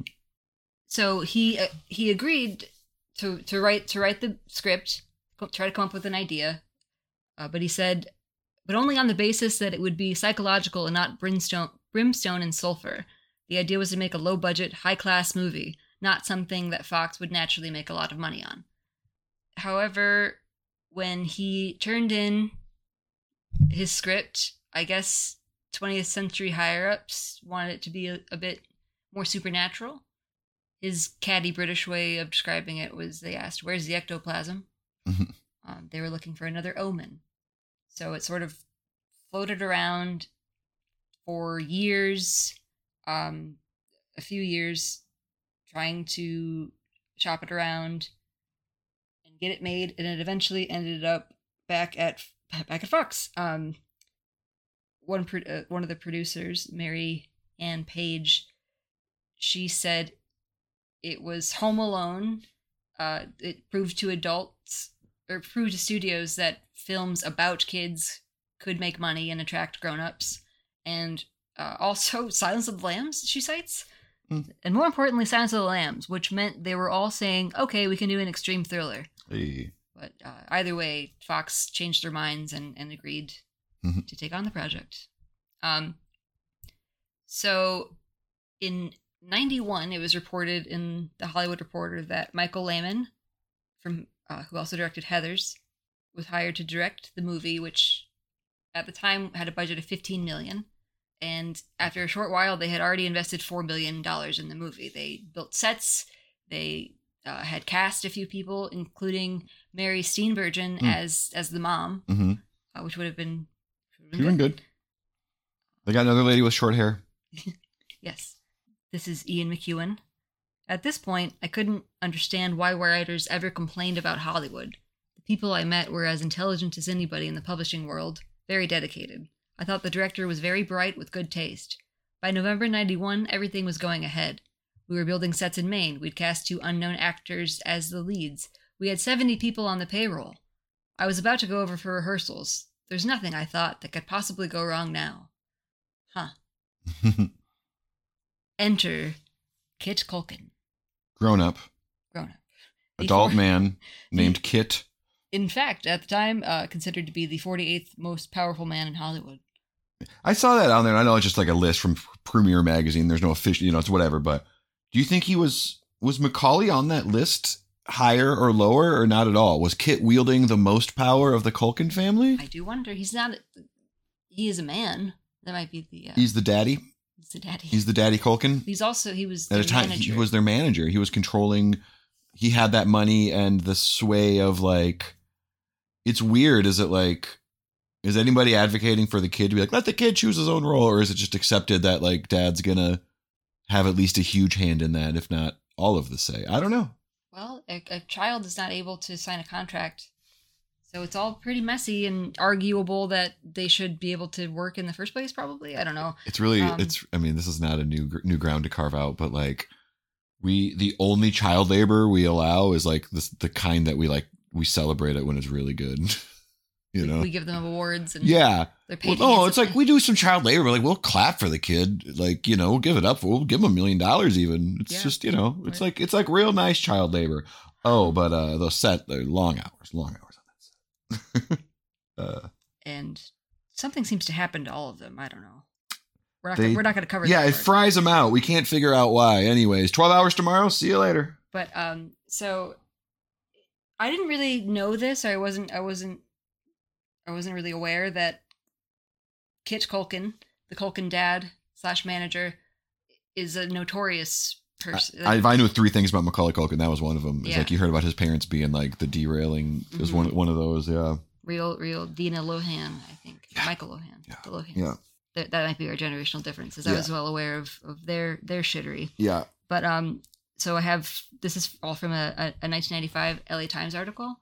so he uh, he agreed to to write to write the script, try to come up with an idea, uh, but he said, but only on the basis that it would be psychological and not brimstone brimstone and sulfur. The idea was to make a low budget, high class movie, not something that Fox would naturally make a lot of money on. However, when he turned in his script, I guess 20th century higher ups wanted it to be a, a bit more supernatural his catty British way of describing it was they asked, Where's the ectoplasm? Mhm. um, they were looking for another omen. So it sort of floated around for years, um, a few years, trying to shop it around and get it made, and it eventually ended up back at back at Fox. Um, one pro- uh, one of the producers, Mary Anne Page, she said it was Home Alone. Uh, it proved to adults or proved to studios that films about kids could make money and attract grown-ups, and uh, also Silence of the Lambs. She cites, Hmm. and more importantly, Silence of the Lambs, which meant they were all saying, "Okay, we can do an extreme thriller." Hey. But uh, either way, Fox changed their minds and, and agreed Mhm. to take on the project. Um, so in 91, it was reported in the Hollywood Reporter that Michael Lehmann, from uh, who also directed Heathers, was hired to direct the movie, which at the time had a budget of 15 million. And after a short while, they had already invested $4 million in the movie. They built sets, they uh, had cast a few people, including Mary Steenburgen Hmm. as as the mom, Mm-hmm. uh, which would have been, would have been Doing good. They got another lady with short hair. Yes. This is Ian McEwan. At this point, I couldn't understand why writers ever complained about Hollywood. The people I met were as intelligent as anybody in the publishing world, very dedicated. I thought the director was very bright with good taste. By November 91, everything was going ahead. We were building sets in Maine. We'd cast two unknown actors as the leads. We had 70 people on the payroll. I was about to go over for rehearsals. There's nothing, I thought, that could possibly go wrong now. Huh. Enter Kit Culkin, Grown up, grown up. adult man named Kit. In fact, at the time, uh, considered to be the 48th most powerful man in Hollywood. I saw that on there. and I know it's just like a list from Premiere magazine. There's no official, you know, it's whatever. But do you think he was was Macaulay on that list higher or lower or not at all? Was Kit wielding the most power of the Culkin family? I do wonder. He's not. He is a man. That might be the. Uh, He's the daddy. he's the daddy. He's the daddy Culkin. He's also he was At a time, manager. he was their manager. He was controlling. He had that money and the sway of like. It's weird. Is it like? Is anybody advocating for the kid to be like, let the kid choose his own role, or is it just accepted that like dad's gonna have at least a huge hand in that, if not all of the say? I don't know. Well, a, a child is not able to sign a contract, so it's all pretty messy and arguable that they should be able to work in the first place. Probably, I don't know. It's really. Um, it's. I mean, this is not a new new ground to carve out, but like, we the only child labor we allow is like this the kind that we like we celebrate it when it's really good. you know. we give them awards and yeah. they're Well, paid. no, it's like we do some child labor. Like we'll clap for the kid. Like you know, we'll give it up. We'll give them a million dollars. Even it's Yeah. just you know, it's Right. like it's like real nice child labor. Oh, but uh, the set, the long hours, long hours on that set. uh, and something seems to happen to all of them. I don't know. We're not. They- gonna, we're not going to cover. yeah, it part. fries them out. We can't figure out why. Anyways, twelve hours tomorrow. See you later. But um, so I didn't really know this. I wasn't. I wasn't. I wasn't really aware that Kit Culkin, the Culkin dad slash manager, is a notorious person. I, if I knew three things about Macaulay Culkin, that was one of them. It's Yeah. like you heard about his parents being like the derailing. It was one one of those. Yeah, real, real Dina Lohan, I think. Yeah. Michael Lohan. Yeah. The Lohans. Yeah. That, that might be our generational differences. I Yeah. was well aware of, of their their shittery. yeah. But um, so I have this is all from a, a, a 1995 LA Times article.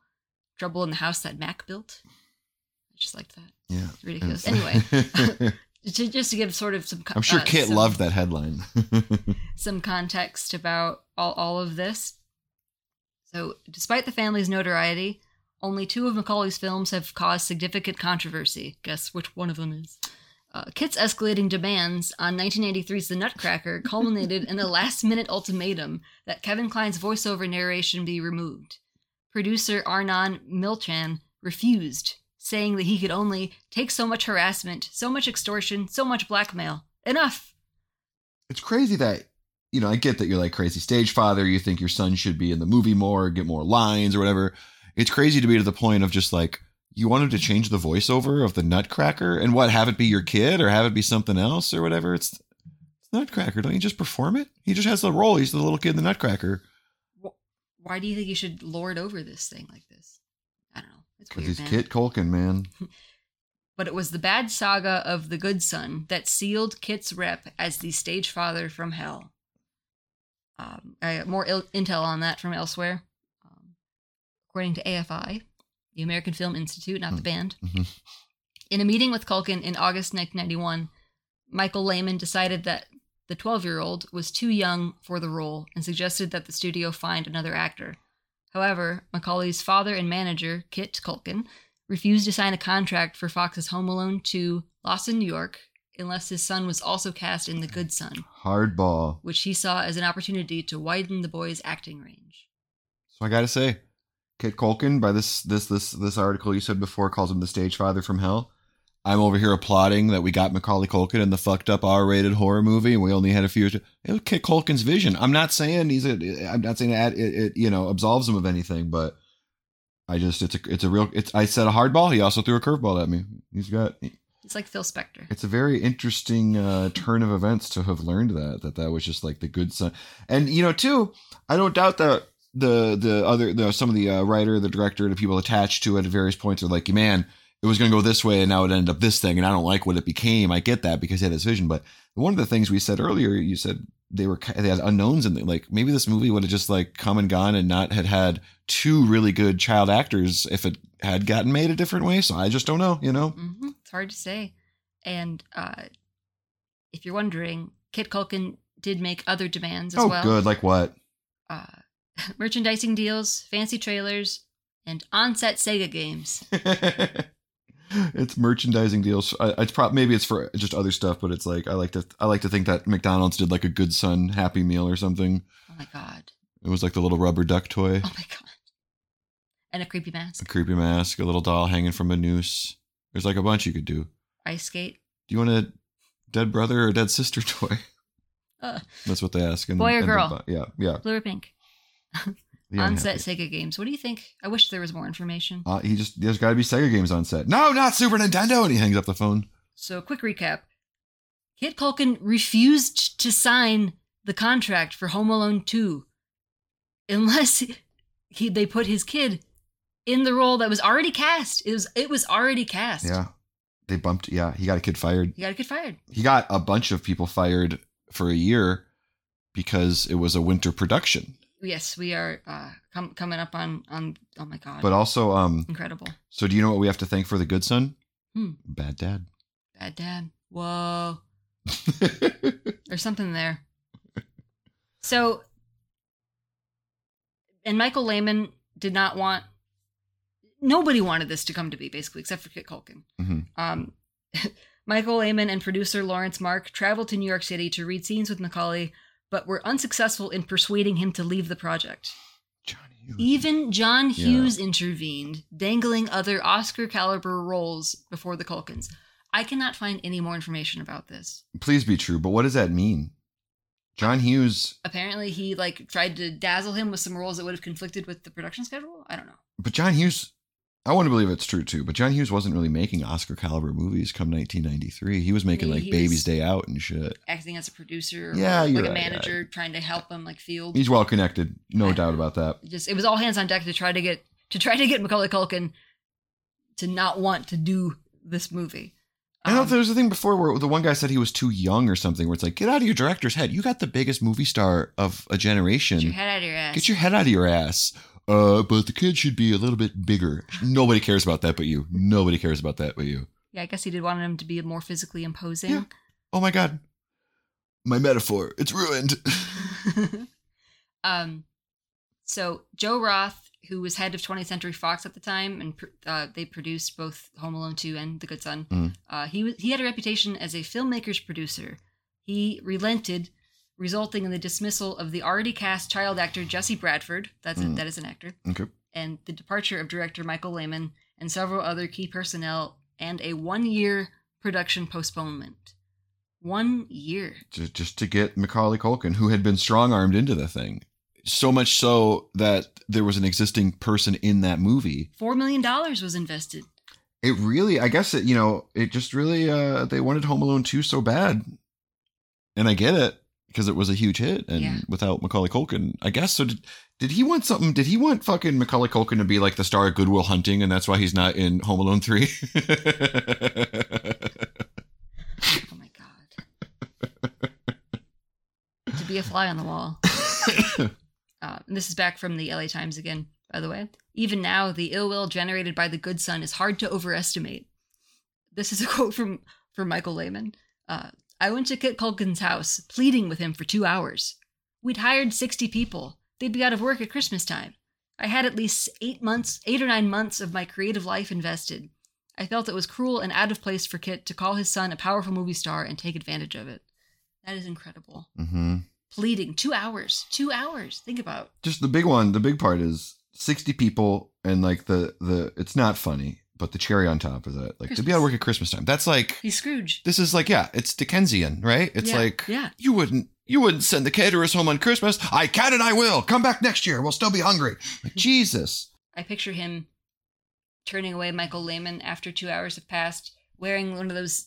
Trouble in the house that Mac built. I just liked that. Yeah. It's ridiculous. Anyway, to, just to give sort of some. I'm sure uh, Kit some- loved that headline. some context about all, all of this. So, despite the family's notoriety, only two of Macaulay's films have caused significant controversy. Guess which one of them is? Uh, Kit's escalating demands on 1983's The Nutcracker culminated in a last minute ultimatum that Kevin Kline's voiceover narration be removed. Producer Arnon Milchan refused, saying that he could only take so much harassment, so much extortion, so much blackmail. Enough! it's crazy that you know i get that you're like crazy stage father you think your son should be in the movie more get more lines or whatever it's crazy to be to the point of just like you wanted to change the voiceover of the nutcracker and what have it be your kid or have it be something else or whatever it's, it's nutcracker don't you just perform it he just has the role he's the little kid in the nutcracker why do you think you should lord over this thing like this? I don't know. It's because he's man. kit Culkin man But it was the bad saga of the good son that sealed Kit's rep as the stage father from hell. Um, I got more il- intel on that from elsewhere. Um, according to AFI, the American Film Institute, not the band, Mhm. in a meeting with Culkin in August 1991, Michael Lehmann decided that the 12 year old was too young for the role and suggested that the studio find another actor. However, Macaulay's father and manager, Kit Culkin, refused to sign a contract for Fox's Home Alone 2 Lost in New York unless his son was also cast in The Good Son, hardball which he saw as an opportunity to widen the boy's acting range. So I gotta say, Kit Culkin, by this this this this article you said before, calls him the stage father from hell. I'm over here applauding that we got Macaulay Culkin in the fucked up R-rated horror movie, and we only had a few. It was Kit Culkin's vision. I'm not saying he's a. I'm not saying that it, it you know absolves him of anything, but I just it's a it's a real. It's I said a hardball. He also threw a curveball at me. He's got. It's like Phil Spector. It's a very interesting uh, turn of events to have learned that that that was just like the good son, and you know too. I don't doubt that the the other the some of the uh, writer, the director, the people attached to it at various points are like, man, it was going to go this way, and now it ended up this thing, and I don't like what it became. I get that because he had this vision, but one of the things we said earlier, you said they were they had unknowns and like maybe this movie would have just like come and gone and not had had two really good child actors if it had gotten made a different way. So I just don't know, you know. hmm It's hard to say. And uh, if you're wondering, Kit Culkin did make other demands as oh, well. good. Like what? Uh, merchandising deals, fancy trailers, and on-set Sega games. it's merchandising deals. I, it's probably maybe it's for just other stuff, but it's like I like to I like to think that McDonald's did like a good son Happy Meal or something. Oh my god. It was like the little rubber duck toy, Oh my god. And a creepy mask. a creepy mask, a little doll hanging from a noose. There's like a bunch you could do. Ice skate. Do you want a dead brother or dead sister toy? Uh, That's what they ask. in- Boy or the girl? bu- yeah, yeah. blue or pink. The On-set. Sega games. What do you think? I wish there was more information. Uh, he just there's got to be Sega games on set. No, not Super Nintendo. And he hangs up the phone. So, quick recap. Kit Culkin refused to sign the contract for Home Alone 2 unless he, they put his kid in the role that was already cast. It was it was already cast. Yeah, they bumped. Yeah, he got a kid fired. He got a kid fired. he got a bunch of people fired for a year because it was a winter production. Yes, we are uh, com- coming up on on. Oh my god! But also, um, incredible. so do you know what we have to thank for the good son? Hmm. Bad dad. Bad dad. Whoa. There's something there. So, and Michael Lehmann did not want. Nobody wanted this to come to be, basically, except for Kit Culkin. Mhm. Um, Michael Lehmann and producer Laurence Mark traveled to New York City to read scenes with Macaulay, but were unsuccessful in persuading him to leave the project. Johnny, Even John Yeah. Hughes intervened, dangling other Oscar caliber roles before the Culkins. I cannot find any more information about this. Please be true, but what does that mean? John Hughes, Apparently, he like tried to dazzle him with some roles that would have conflicted with the production schedule. I don't know. but John Hughes, I want to believe it's true too. But John Hughes wasn't really making Oscar caliber movies come 1993. He was making He- like Baby's Day Out and shit. Acting as a producer, or Yeah, like you're a right, yeah. manager, trying to help him like field. He's well connected, no I- doubt about that. just it was all hands on deck to try to get to try to get Macaulay Culkin to not want to do this movie. I know Um, there was a thing before where the one guy said he was too young or something. Where it's like, get out of your director's head. You got the biggest movie star of a generation. Get your head out of your ass. Get your head out of your ass. Uh, but the kid should be a little bit bigger. Nobody cares about that but you. Nobody cares about that but you. yeah, I guess he did want him to be more physically imposing. Yeah. Oh my god. My metaphor. It's ruined. um, so Joe Roth, who was head of 20th Century Fox at the time, and uh, they produced both Home Alone 2 and The Good Son. Mhm. Uh, he was he had a reputation as a filmmaker's producer. He relented, resulting in the dismissal of the already cast child actor Jesse Bradford. That's a, Mm. that is an actor. okay. and the departure of director Michael Lehmann and several other key personnel, and a one year production postponement. One year. Just, just to get Macaulay Culkin, who had been strong armed into the thing. So much so that there was an existing person in that movie. $4 million was invested. It really, I guess it, you know, it just really, uh, they wanted Home Alone 2 so bad. And I get it because it was a huge hit. And Yeah. without Macaulay Culkin, I guess. So did, did he want something? Did he want fucking Macaulay Culkin to be like the star of Good Will Hunting? And that's why he's not in Home Alone 3? Oh my God. to be a fly on the wall. Uh, this is back from the LA Times again, by the way. Even now, the ill will generated by the good son is hard to overestimate. This is a quote from, from Michael Lehmann. Uh, I went to Kit Culkin's house, pleading with him for two hours. We'd hired 60 people. They'd be out of work at Christmas time. I had at least eight months, eight or nine months of my creative life invested. I felt it was cruel and out of place for Kit to call his son a powerful movie star and take advantage of it. That is incredible. Mm-hmm. Pleading two hours, two hours. Think about Just the big one, the big part is 60 people and like the, the, it's not funny, but the cherry on top is that like to be out of work at Christmas time. That's like, he's Scrooge. this is like, yeah, it's Dickensian, right? It's Yeah, like, yeah. you wouldn't, you wouldn't send the caterers home on Christmas. I can and I will. Come back next year. We'll still be hungry. Like, Jesus. I picture him turning away Michael Lehmann after two hours have passed, wearing one of those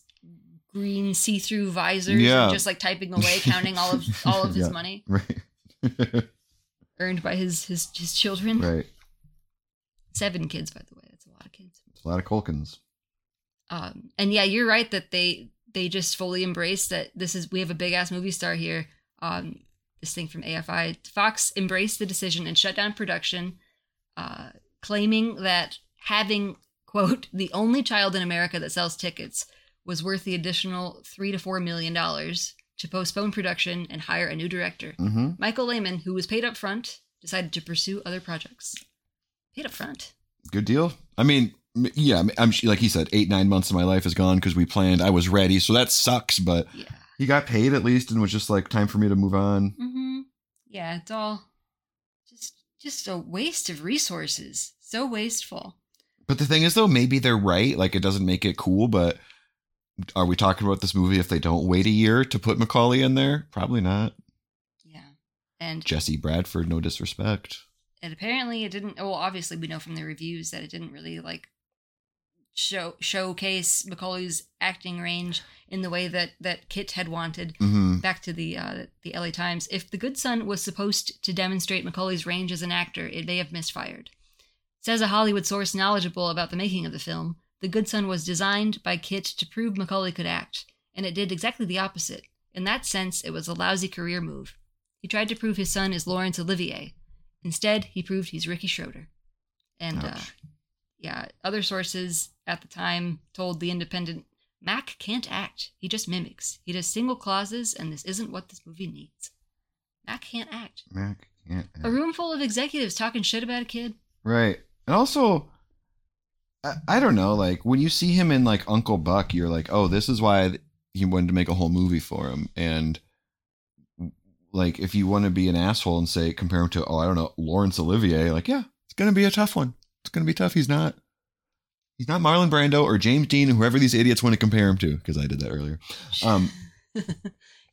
green see-through visors, Yeah. and just like typing away, counting all of all of his Yeah. money Right. earned by his his his children. right. Seven kids, by the way. A lot of kids. It's a lot of Culkins. Um, and yeah, you're right that they they just fully embrace that this is we have a big ass movie star here. Um, this thing from AFI, Fox embraced the decision and shut down production, uh, claiming that having quote the only child in America that sells tickets was worth the additional three to four million dollars to postpone production and hire a new director. Mm-hmm. Michael Lehmann, who was paid up front, decided to pursue other projects. Paid up front. Good deal. I mean, yeah, I'm- like he said, eight, nine months of my life is gone because we planned. I was ready. So that sucks, but Yeah. he got paid at least and was just like, time for me to move on. Mm-hmm. Yeah, it's all just just a waste of resources. So wasteful. But the thing is, though, maybe they're right. Like, it doesn't make it cool, but are we talking about this movie if they don't wait a year to put Macaulay in there? Probably not. Yeah. And Jesse Bradford, no disrespect. and apparently it didn't well obviously we know from the reviews that it didn't really like show showcase Macaulay's acting range in the way that that Kit had wanted. hmm Back to the uh, the LA Times. If The Good Son was supposed to demonstrate Macaulay's range as an actor, it may have misfired. Says a Hollywood source knowledgeable about the making of the film, The Good Son was designed by Kit to prove Macaulay could act, and it did exactly the opposite. In that sense, it was a lousy career move. He tried to prove his son is Laurence Olivier. Instead, he proved he's Ricky Schroder. And uh. Yeah, other sources at the time told The Independent Mac can't act. He just mimics. He does single clauses, and this isn't what this movie needs. Mac can't act. Mac can't. act. A room full of executives talking shit about a kid. Right. And also, I, I don't know, like when you see him in like Uncle Buck, you're like, oh, this is why he wanted to make a whole movie for him. And like if you want to be an asshole and say compare him to oh I don't know Laurence Olivier, like yeah, it's gonna be a tough one. It's gonna be tough. He's not. He's not Marlon Brando or James Dean, whoever these idiots want to compare him to, because I did that earlier. Um,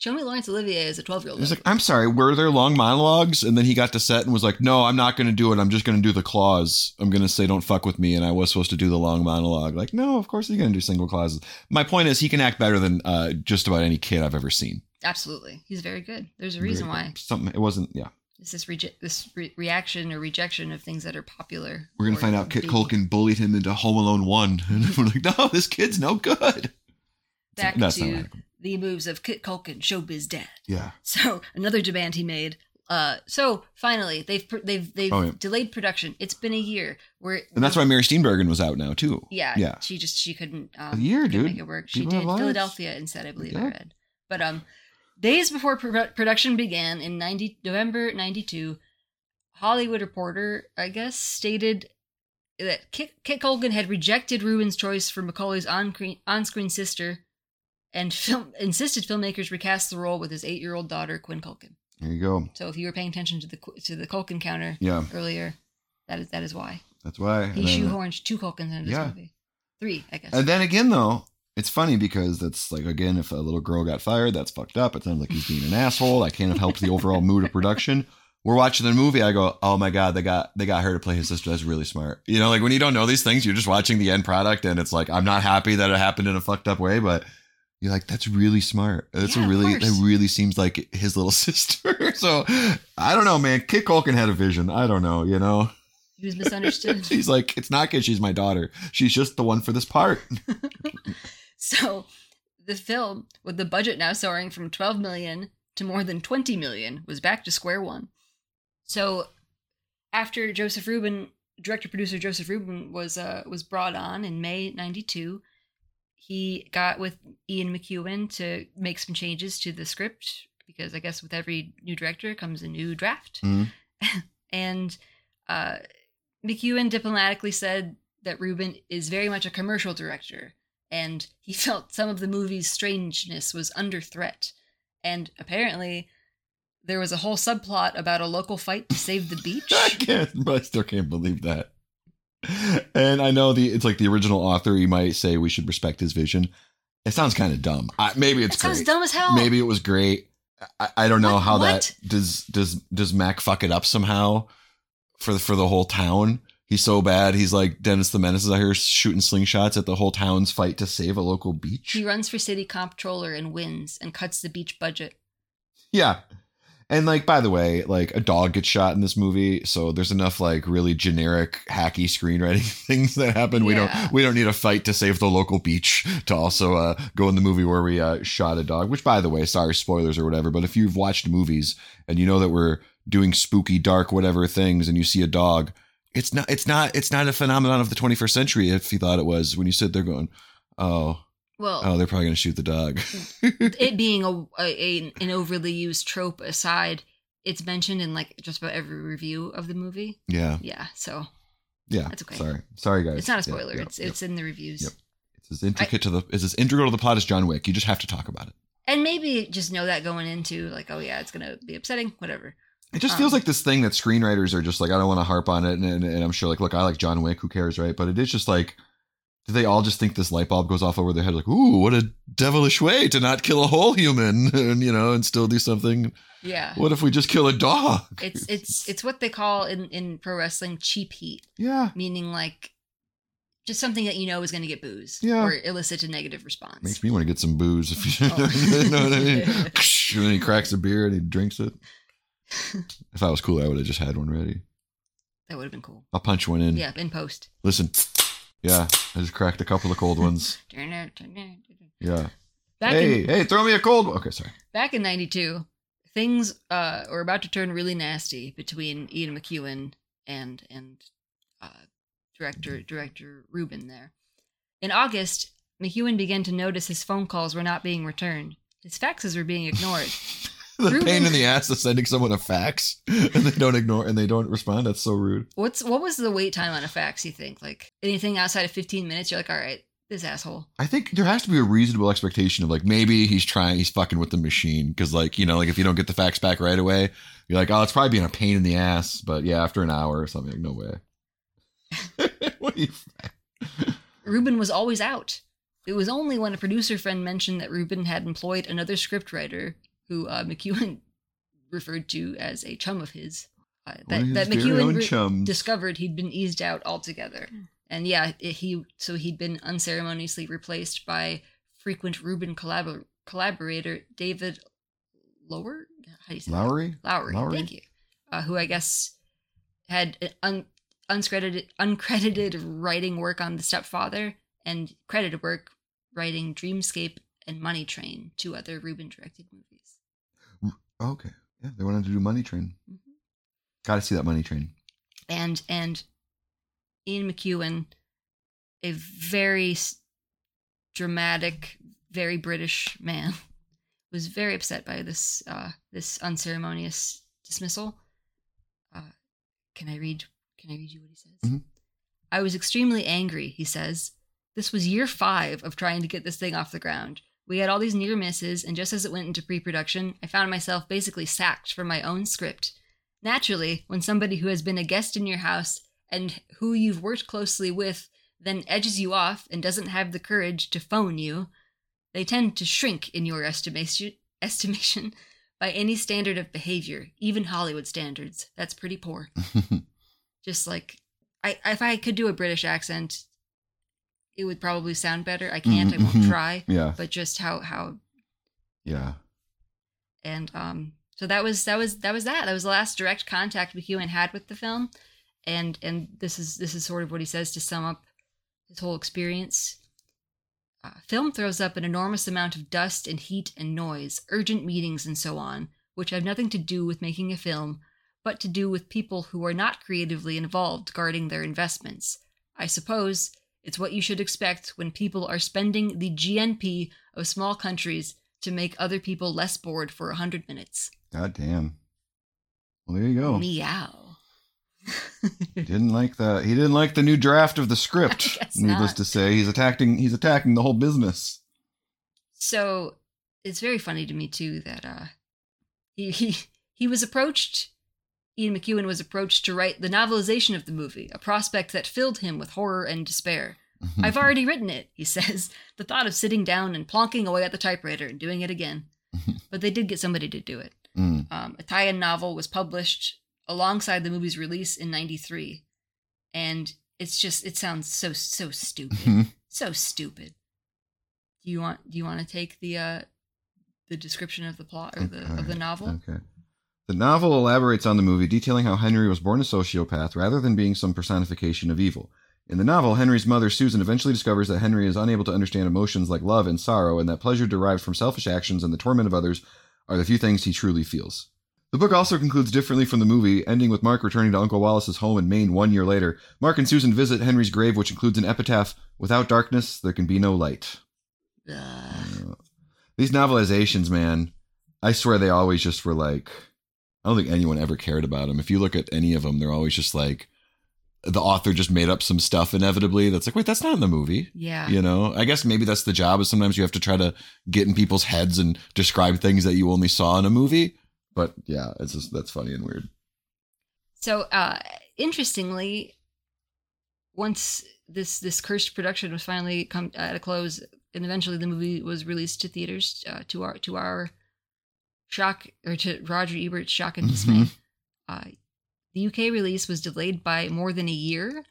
Show me Laurence Olivier as a 12 year old. He's like, I'm sorry, were there long monologues? And then he got to set and was like, No, I'm not going to do it. I'm just going to do the clause. I'm going to say, Don't fuck with me. And I was supposed to do the long monologue. Like, no, of course he's going to do single clauses. My point is, he can act better than uh, just about any kid I've ever seen. Absolutely. He's very good. There's a reason why. Something, it wasn't, yeah. It's this, reje- this re- reaction or rejection of things that are popular. We're to find out Kit. Culkin bullied him into Home Alone 1. And we're like, No, this kid's no good. Back That's not to the moves of Kit Culkin, showbiz dad. Yeah. So another demand he made. Uh, so finally, they've pr- they've they've Oh, yeah. delayed production. It's been a year. Where And that's why Mary Steenburgen was out now, too. Yeah, Yeah. She just she couldn't um, A year, couldn't dude. make it work. She People did have lives. Philadelphia instead, I believe I read. But um, days before pro- production began in ninety November ninety two, Hollywood Reporter, I guess, stated that Kit, Kit Culkin had rejected Ruben's choice for Macaulay's on on-screen sister, and film insisted filmmakers recast the role with his eight-year-old daughter Quinn Culkin. There you go. So if you were paying attention to the to the Culkin counter Yeah. earlier, that is that is why That's why. he shoehorned two Culkins into this Yeah. movie, three, I guess. And then again, though, it's funny because that's like again, if a little girl got fired, that's fucked up. It sounds like he's being an asshole. I can't have helped the overall mood of production. We're watching the movie. I go, oh my god, they got they got her to play his sister. That's really smart. You know, like when you don't know these things, you're just watching the end product, and it's like I'm not happy that it happened in a fucked up way, but you're like, that's really smart. That's Yeah, a really that really seems like his little sister. so I don't know, man. Kit Culkin had a vision. I don't know. You know. he was misunderstood. He's like, it's not because she's my daughter. She's just the one for this part. So the film, with the budget now soaring from 12 million to more than 20 million, was back to square one. So after Joseph Ruben, director producer Joseph Ruben was uh, was brought on in May 92, he got with Ian McEwan to make some changes to the script because I guess with every new director comes a new draft. Mhm. and uh, McEwan diplomatically said that Ruben is very much a commercial director, and he felt some of the movie's strangeness was under threat. And apparently, there was a whole subplot about a local fight to save the beach. I can't, but I still can't believe that. And I know the it's like the original author. You might say we should respect his vision. It sounds kind of dumb. I, maybe it's That sounds great. dumb as hell. Maybe it was great. I, I don't know What- how what? that does does does Mac fuck it up somehow for the for the whole town. He's so bad. He's like Dennis the Menace is out here shooting slingshots at the whole town's fight to save a local beach. He runs for city comptroller and wins and cuts the beach budget. Yeah. And like by the way, like a dog gets shot in this movie, so there's enough like really generic hacky screenwriting things that happen. We don't we don't need a fight to save the local beach to also uh, go in the movie where we uh, shot a dog. Which by the way, sorry spoilers or whatever, but if you've watched movies and you know that we're doing spooky, dark, whatever things, and you see a dog, it's not it's not it's not a phenomenon of the 21st century. If you thought it was, when you sit there going, oh Well, oh, they're probably gonna shoot the dog. it being a, a an overly used trope aside, it's mentioned in like just about every review of the movie. yeah, Yeah, so yeah. That's okay. Sorry, sorry guys. it's not a spoiler. yeah, it's yeah. it's in the reviews. Yep. It's as intricate to the it's as integral to the plot as John Wick. You just have to talk about it. And maybe just know that going into like, oh yeah, it's gonna be upsetting, whatever. It just feels Um, like this thing that screenwriters are just like, I don't want to harp on it, and, and, and I'm sure, like, look, I like John Wick, who cares, right? But it is just like, do they all just think this light bulb goes off over their head, like, ooh, what a devilish way to not kill a whole human, and you know, and still do something? Yeah. What if we just kill a dog? It's it's it's what they call in in pro wrestling cheap heat, yeah, meaning like just something that you know is going to get booze Yeah. or elicit a negative response. makes me want to get some booze. If you Oh. know what I mean. and then he cracks a beer and he drinks it. If I was cool, I would have just had one ready. that would have been cool. I'll punch one in. Yeah, in post. Listen, yeah, I just cracked a couple of cold ones. Yeah. Back hey, in hey, throw me a cold one. Okay, sorry. back in '92, things uh, were about to turn really nasty between Ian McEwan and and uh, director director Ruben. There, in August, McEwan began to notice his phone calls were not being returned. His faxes were being ignored. The Ruben- pain in the ass of sending someone a fax and they don't ignore and they don't respond. That's so rude. What's what was the wait time on a fax? You think like anything outside of 15 minutes? You're like, all right, this asshole. I think there has to be a reasonable expectation of like maybe he's trying, he's fucking with the machine because like you know like if you don't get the fax back right away, you're like oh it's probably being a pain in the ass, but yeah after an hour or something like no way. what do you? Ruben was always out. It was only when a producer friend mentioned that Ruben had employed another scriptwriter, who uh, McEwan referred to as a chum of his, uh, that, that his very own McEwan re- discovered he'd been eased out altogether. And yeah, it, he so he'd been unceremoniously replaced by frequent Ruben collabor- collaborator David Loughery. How do you say that? Lowry? Lowry, Lowry? thank you. Uh, who I guess had an un, uncredited uncredited writing work on The Stepfather and credited work writing Dreamscape and Money Train, two other Ruben directed movies. Okay, yeah, they wanted to do Money Train. Mhm. Got to see that Money Train. And and Ian McEwan, a very dramatic, very British man, was very upset by this uh, this unceremonious dismissal. Uh, can I read? Can I read you what he says? Mhm. I was extremely angry. He says, "This was year five of trying to get this thing off the ground. We had all these near misses, and just as it went into pre-production, I found myself basically sacked from my own script." Naturally, when somebody who has been a guest in your house and who you've worked closely with then edges you off and doesn't have the courage to phone you, they tend to shrink in your estimation estimation by any standard of behavior, even Hollywood standards. That's pretty poor. Just like I if I could do a British accent, it would probably sound better. I can't, I won't Mhm. try. yeah, But just how how yeah. and um so that was that was that was that that was the last direct contact McEwan had with the film and and this is this is sort of what he says to sum up his whole experience uh, film throws up an enormous amount of dust and heat and noise urgent meetings and so on which have nothing to do with making a film but to do with people who are not creatively involved guarding their investments i suppose it's what you should expect when people are spending the gnp of small countries to make other people less bored for a hundred minutes. God damn. Well, there you go. Meow. He didn't like the he didn't like the new draft of the script. Needless not. to say, he's attacking he's attacking the whole business. so it's very funny to me too that uh he he he was approached Ian McEwan was approached to write the novelization of the movie, a prospect that filled him with horror and despair. I've already written it, he says. The thought of sitting down and plonking away at the typewriter and doing it again. but they did get somebody to do it. Mm. Um, a tie-in novel was published alongside the movie's release in '93, and it's just it sounds so so stupid, so stupid. Do you want Do you want to take the uh the description of the plot or the of the novel? Okay. The novel elaborates on the movie, detailing how Henry was born a sociopath rather than being some personification of evil. In the novel, Henry's mother, Susan, eventually discovers that Henry is unable to understand emotions like love and sorrow, and that pleasure derived from selfish actions and the torment of others are the few things he truly feels. The book also concludes differently from the movie, ending with Mark returning to Uncle Wallace's home in Maine one year later. Mark and Susan visit Henry's grave, which includes an epitaph Without darkness, there can be no light. Ugh. Uh, these novelizations, man, I swear they always just were like, I don't think anyone ever cared about them. If you look at any of them, they're always just like, the author just made up some stuff inevitably that's like, wait, that's not in the movie. yeah. You know, I guess maybe that's the job is sometimes you have to try to get in people's heads and describe things that you only saw in a movie. But yeah, it's just, that's funny and weird. So, uh, interestingly, once this this cursed production was finally come at a close, and eventually the movie was released to theaters, uh, to our to our shock or to Roger Ebert's shock and dismay, Mhm. uh, the UK release was delayed by more than a year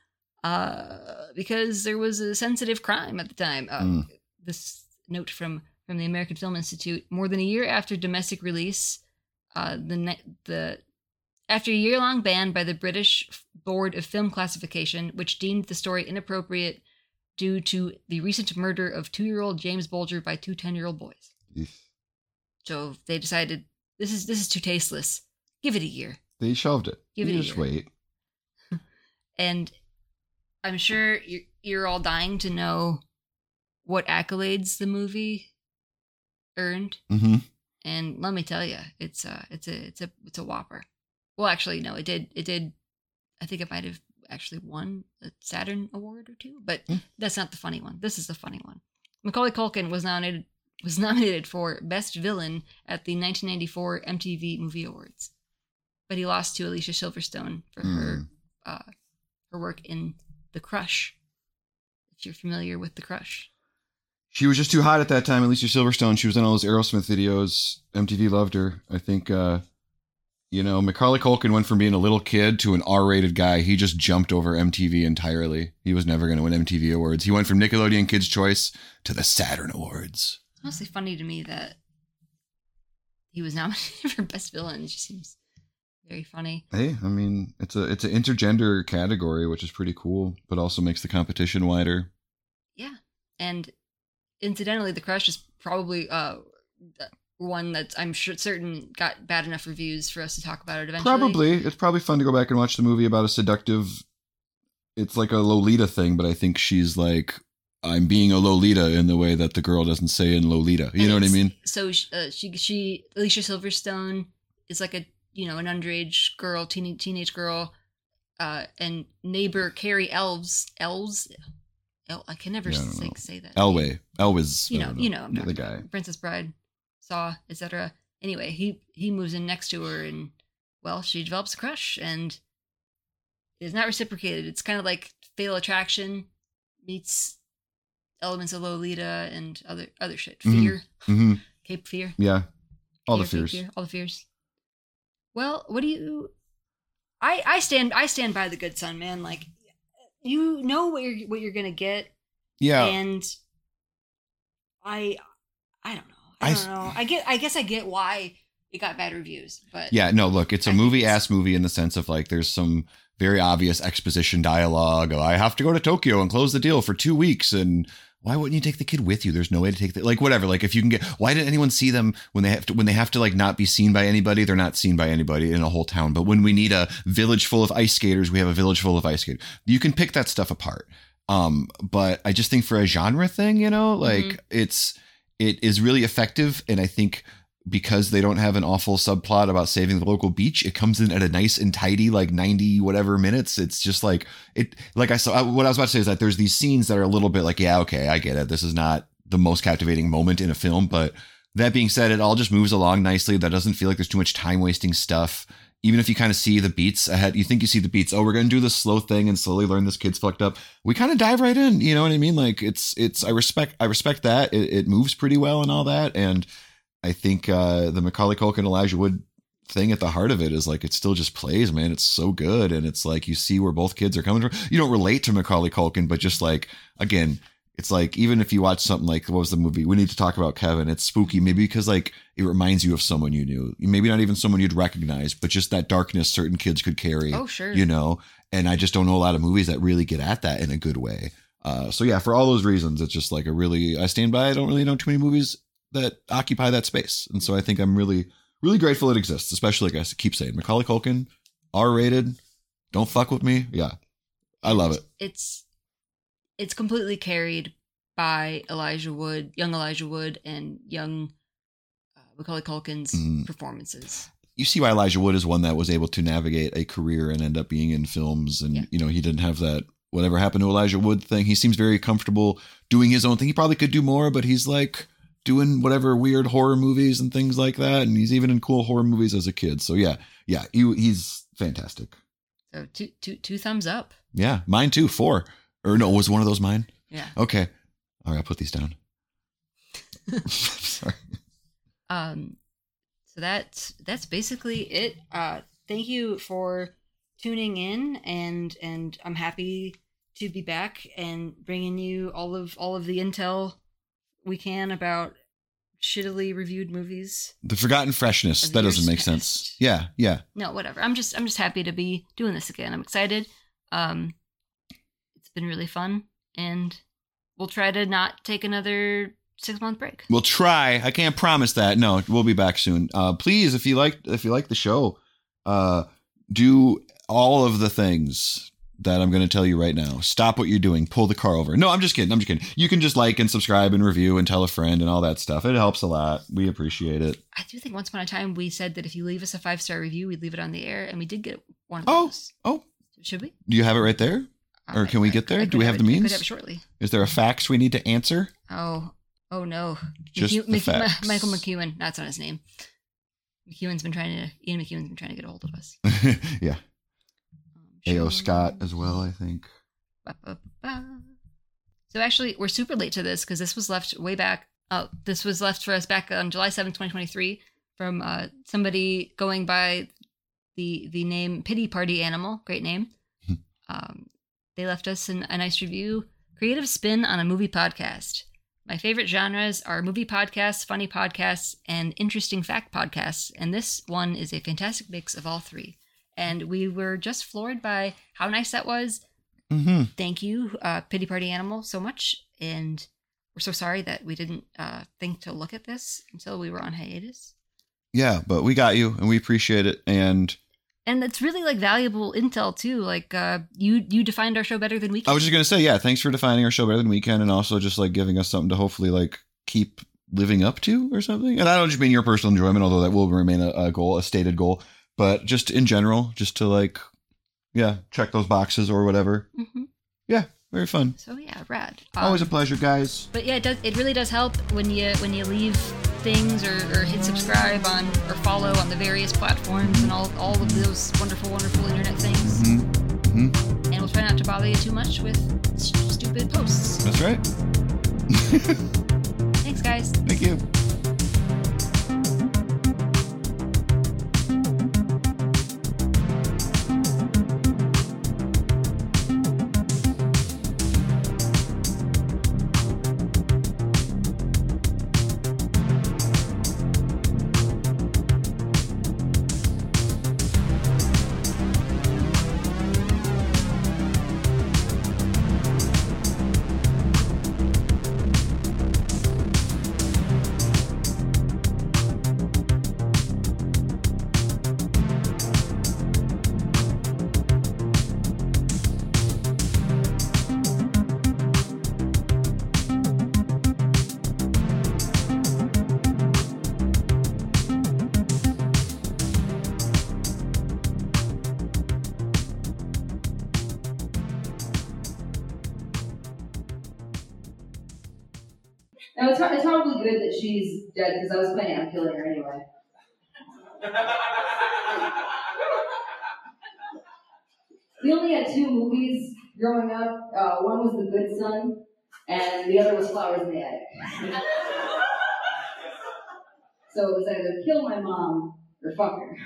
uh, because there was a sensitive crime at the time. Uh, Mm. This note from from the American Film Institute: more than a year after domestic release, uh, the ne- the after a year long ban by the British Board of Film Classification, which deemed the story inappropriate due to the recent murder of two year old James Bulger by two 10 year old boys. So they decided this is this is too tasteless. Give it a year. They shelved it. Give you it a just year. wait. And I'm sure you're, you're all dying to know what accolades the movie earned. hmm And let me tell you, it's a it's a it's a it's a whopper. Well, actually, no, it did it did. I think it might have actually won a Saturn Award or two, but Hmm. that's not the funny one. This is the funny one. Macaulay Culkin was nominated was nominated for Best Villain at the 1994 MTV Movie Awards, but he lost to Alicia Silverstone for her Hmm. uh, her work in The Crush. If you're familiar with The Crush, She was just too hot at that time. Alicia Silverstone. She was in all those Aerosmith videos. MTV loved her. I think, uh, you know, Macaulay Culkin went from being a little kid to an R-rated guy. He just jumped over MTV entirely. He was never going to win MTV awards. He went from Nickelodeon Kids Choice to the Saturn Awards. Honestly funny to me that he was nominated for Best Villain. It just seems very funny. Hey, I mean, it's a it's an intergender category, which is pretty cool, but also makes the competition wider. Yeah, and incidentally, The Crush is probably uh one that I'm sure certain got bad enough reviews for us to talk about it eventually. Probably, it's probably fun to go back and watch the movie about a seductive. It's like a Lolita thing, but I think she's like, I'm being a Lolita in the way that the girl doesn't say in Lolita. You And know what I mean? So uh, she she Alicia Silverstone is like a you know an underage girl, teen, teenage girl, uh, and neighbor Cary Elwes Elves. El- I can never Yeah, I say, that. Elway, Elway's, You I know, you know, the guy. about. Princess Bride, Saw, etc. Anyway, he he moves in next to her, and well, she develops a crush, and it is not reciprocated. It's kind of like Fatal Attraction meets elements of Lolita and other other shit. Mhm. Fear, hmm Cape Fear, Yeah, all the fears. Fear, all the fears. Well, what do you? I I stand I stand by the good son, man. Like you know what you're what you're gonna get, Yeah, and I I don't know. I I don't s- know. I get I guess I get why it got bad reviews, but yeah. No, look, it's a movie ass movie in the sense of like, there's some very obvious exposition dialogue. I have to go to Tokyo and close the deal for two weeks, and why wouldn't you take the kid with you? There's no way to take the like whatever. Like if you can get, why didn't anyone see them when they have to when they have to like not be seen by anybody? They're not seen by anybody in a whole town. But when we need a village full of ice skaters, we have a village full of ice skaters. You can pick that stuff apart. Um, but I just think for a genre thing, you know, like Mhm. it's it is really effective, and I think because they don't have an awful subplot about saving the local beach, it comes in at a nice and tidy like ninety whatever minutes. It's just like it. Like I saw what I was about to say is that there's these scenes that are a little bit like, yeah, okay, I get it. This is not the most captivating moment in a film, but that being said, it all just moves along nicely. That doesn't feel like there's too much time wasting stuff. Even if you kind of see the beats ahead, you think you see the beats. Oh, we're gonna do this slow thing and slowly learn this kid's fucked up. We kind of dive right in. You know what I mean? Like it's it's. I respect I respect that. It, it moves pretty well and all that. And I think uh the Macaulay Culkin Elijah Wood thing at the heart of it is like it still just plays, man. It's so good, and it's like you see where both kids are coming from. You don't relate to Macaulay Culkin, but just like again, it's like even if you watch something like what was the movie? We need to talk about Kevin. It's spooky, maybe because like it reminds you of someone you knew, maybe not even someone you'd recognize, but just that darkness certain kids could carry. oh sure, You know, and I just don't know a lot of movies that really get at that in a good way. Uh, so yeah, for all those reasons, it's just like a really I stand by. I don't really know too many movies that occupy that space, and so I think I'm really really grateful it exists. Especially like I keep saying, Macaulay Culkin, R rated. Don't fuck with me. Yeah, I love it. It's it's completely carried by Elijah Wood, young Elijah Wood, and young uh, Macaulay Culkin's Mhm. performances. you see why Elijah Wood is one that was able to navigate a career and end up being in films. And, Yeah. you know, he didn't have that whatever happened to Elijah Wood thing. He seems very comfortable doing his own thing. He probably could do more, but he's like doing whatever weird horror movies and things like that. And he's even in cool horror movies as a kid. So yeah, yeah, he, he's fantastic. So two two two thumbs up. Yeah, mine too. Four. Or no, was one of those mine? Yeah. Okay. All right, I'll put these down. Sorry. Um, so that's that's basically it. Uh, thank you for tuning in, and and I'm happy to be back and bringing you all of all of the intel we can about shittily reviewed movies. The forgotten freshness. That doesn't make past. sense. Yeah, yeah. No, whatever. I'm just I'm just happy to be doing this again. I'm excited. Um, it's been really fun, and we'll try to not take another six month break. We'll try. I can't promise that. No, we'll be back soon. Uh, please, if you like, if you like the show, uh, do all of the things that I'm going to tell you right now. Stop what you're doing. Pull the car over. No, I'm just kidding. I'm just kidding. You can just like and subscribe and review and tell a friend and all that stuff. It helps a lot. We appreciate it. I do think once upon a time we said that if you leave us a five star review, we'd leave it on the air, and we did get one of Oh. those. Oh, Should we? Do you have it right there? Or can we get there? Do we have have the I could means? have it shortly. Is there a fax we need to answer? Oh, oh no. Just McEw- the Ma- facts. Michael McEwan. That's not his name. McEwan's been trying to. Ian McEwan's been trying to get a hold of us. yeah. A.O. Scott as well, I think. So actually, we're super late to this because this was left way back. Oh, this was left for us back on July seventh, 2023, from uh, somebody going by the the name Pity Party Animal. Great name. Hmm. um, they left us an, a nice review. Creative spin on a movie podcast. My favorite genres are movie podcasts, funny podcasts, and interesting fact podcasts. And this one is a fantastic mix of all three. And we were just floored by how nice that was Mm-hmm. thank you, uh, Pity Party Animal, so much. And we're so sorry that we didn't uh, think to look at this until we were on hiatus. Yeah, but we got you and we appreciate it. And And it's really like valuable intel too. Like uh, you, you defined our show better than we can. I was just gonna say, yeah, thanks for defining our show better than we can, and also just like giving us something to hopefully like keep living up to or something. And I don't just mean your personal enjoyment, although that will remain a, a goal, a stated goal, but just in general, just to like, yeah, check those boxes or whatever. Mhm. Yeah, very fun. So yeah, rad. Always a Um, pleasure, guys. But yeah, it does. It really does help when you when you leave things or, or hit subscribe on or follow on the various platforms and all all of those wonderful, wonderful internet things. hmm And we'll try not to bother you too much with s- stupid posts. That's right. Thanks, guys. Thank you. We only had two movies growing up. Uh, one was The Good Son, and the other was Flowers in the Attic. so it was either kill my mom or fuck her.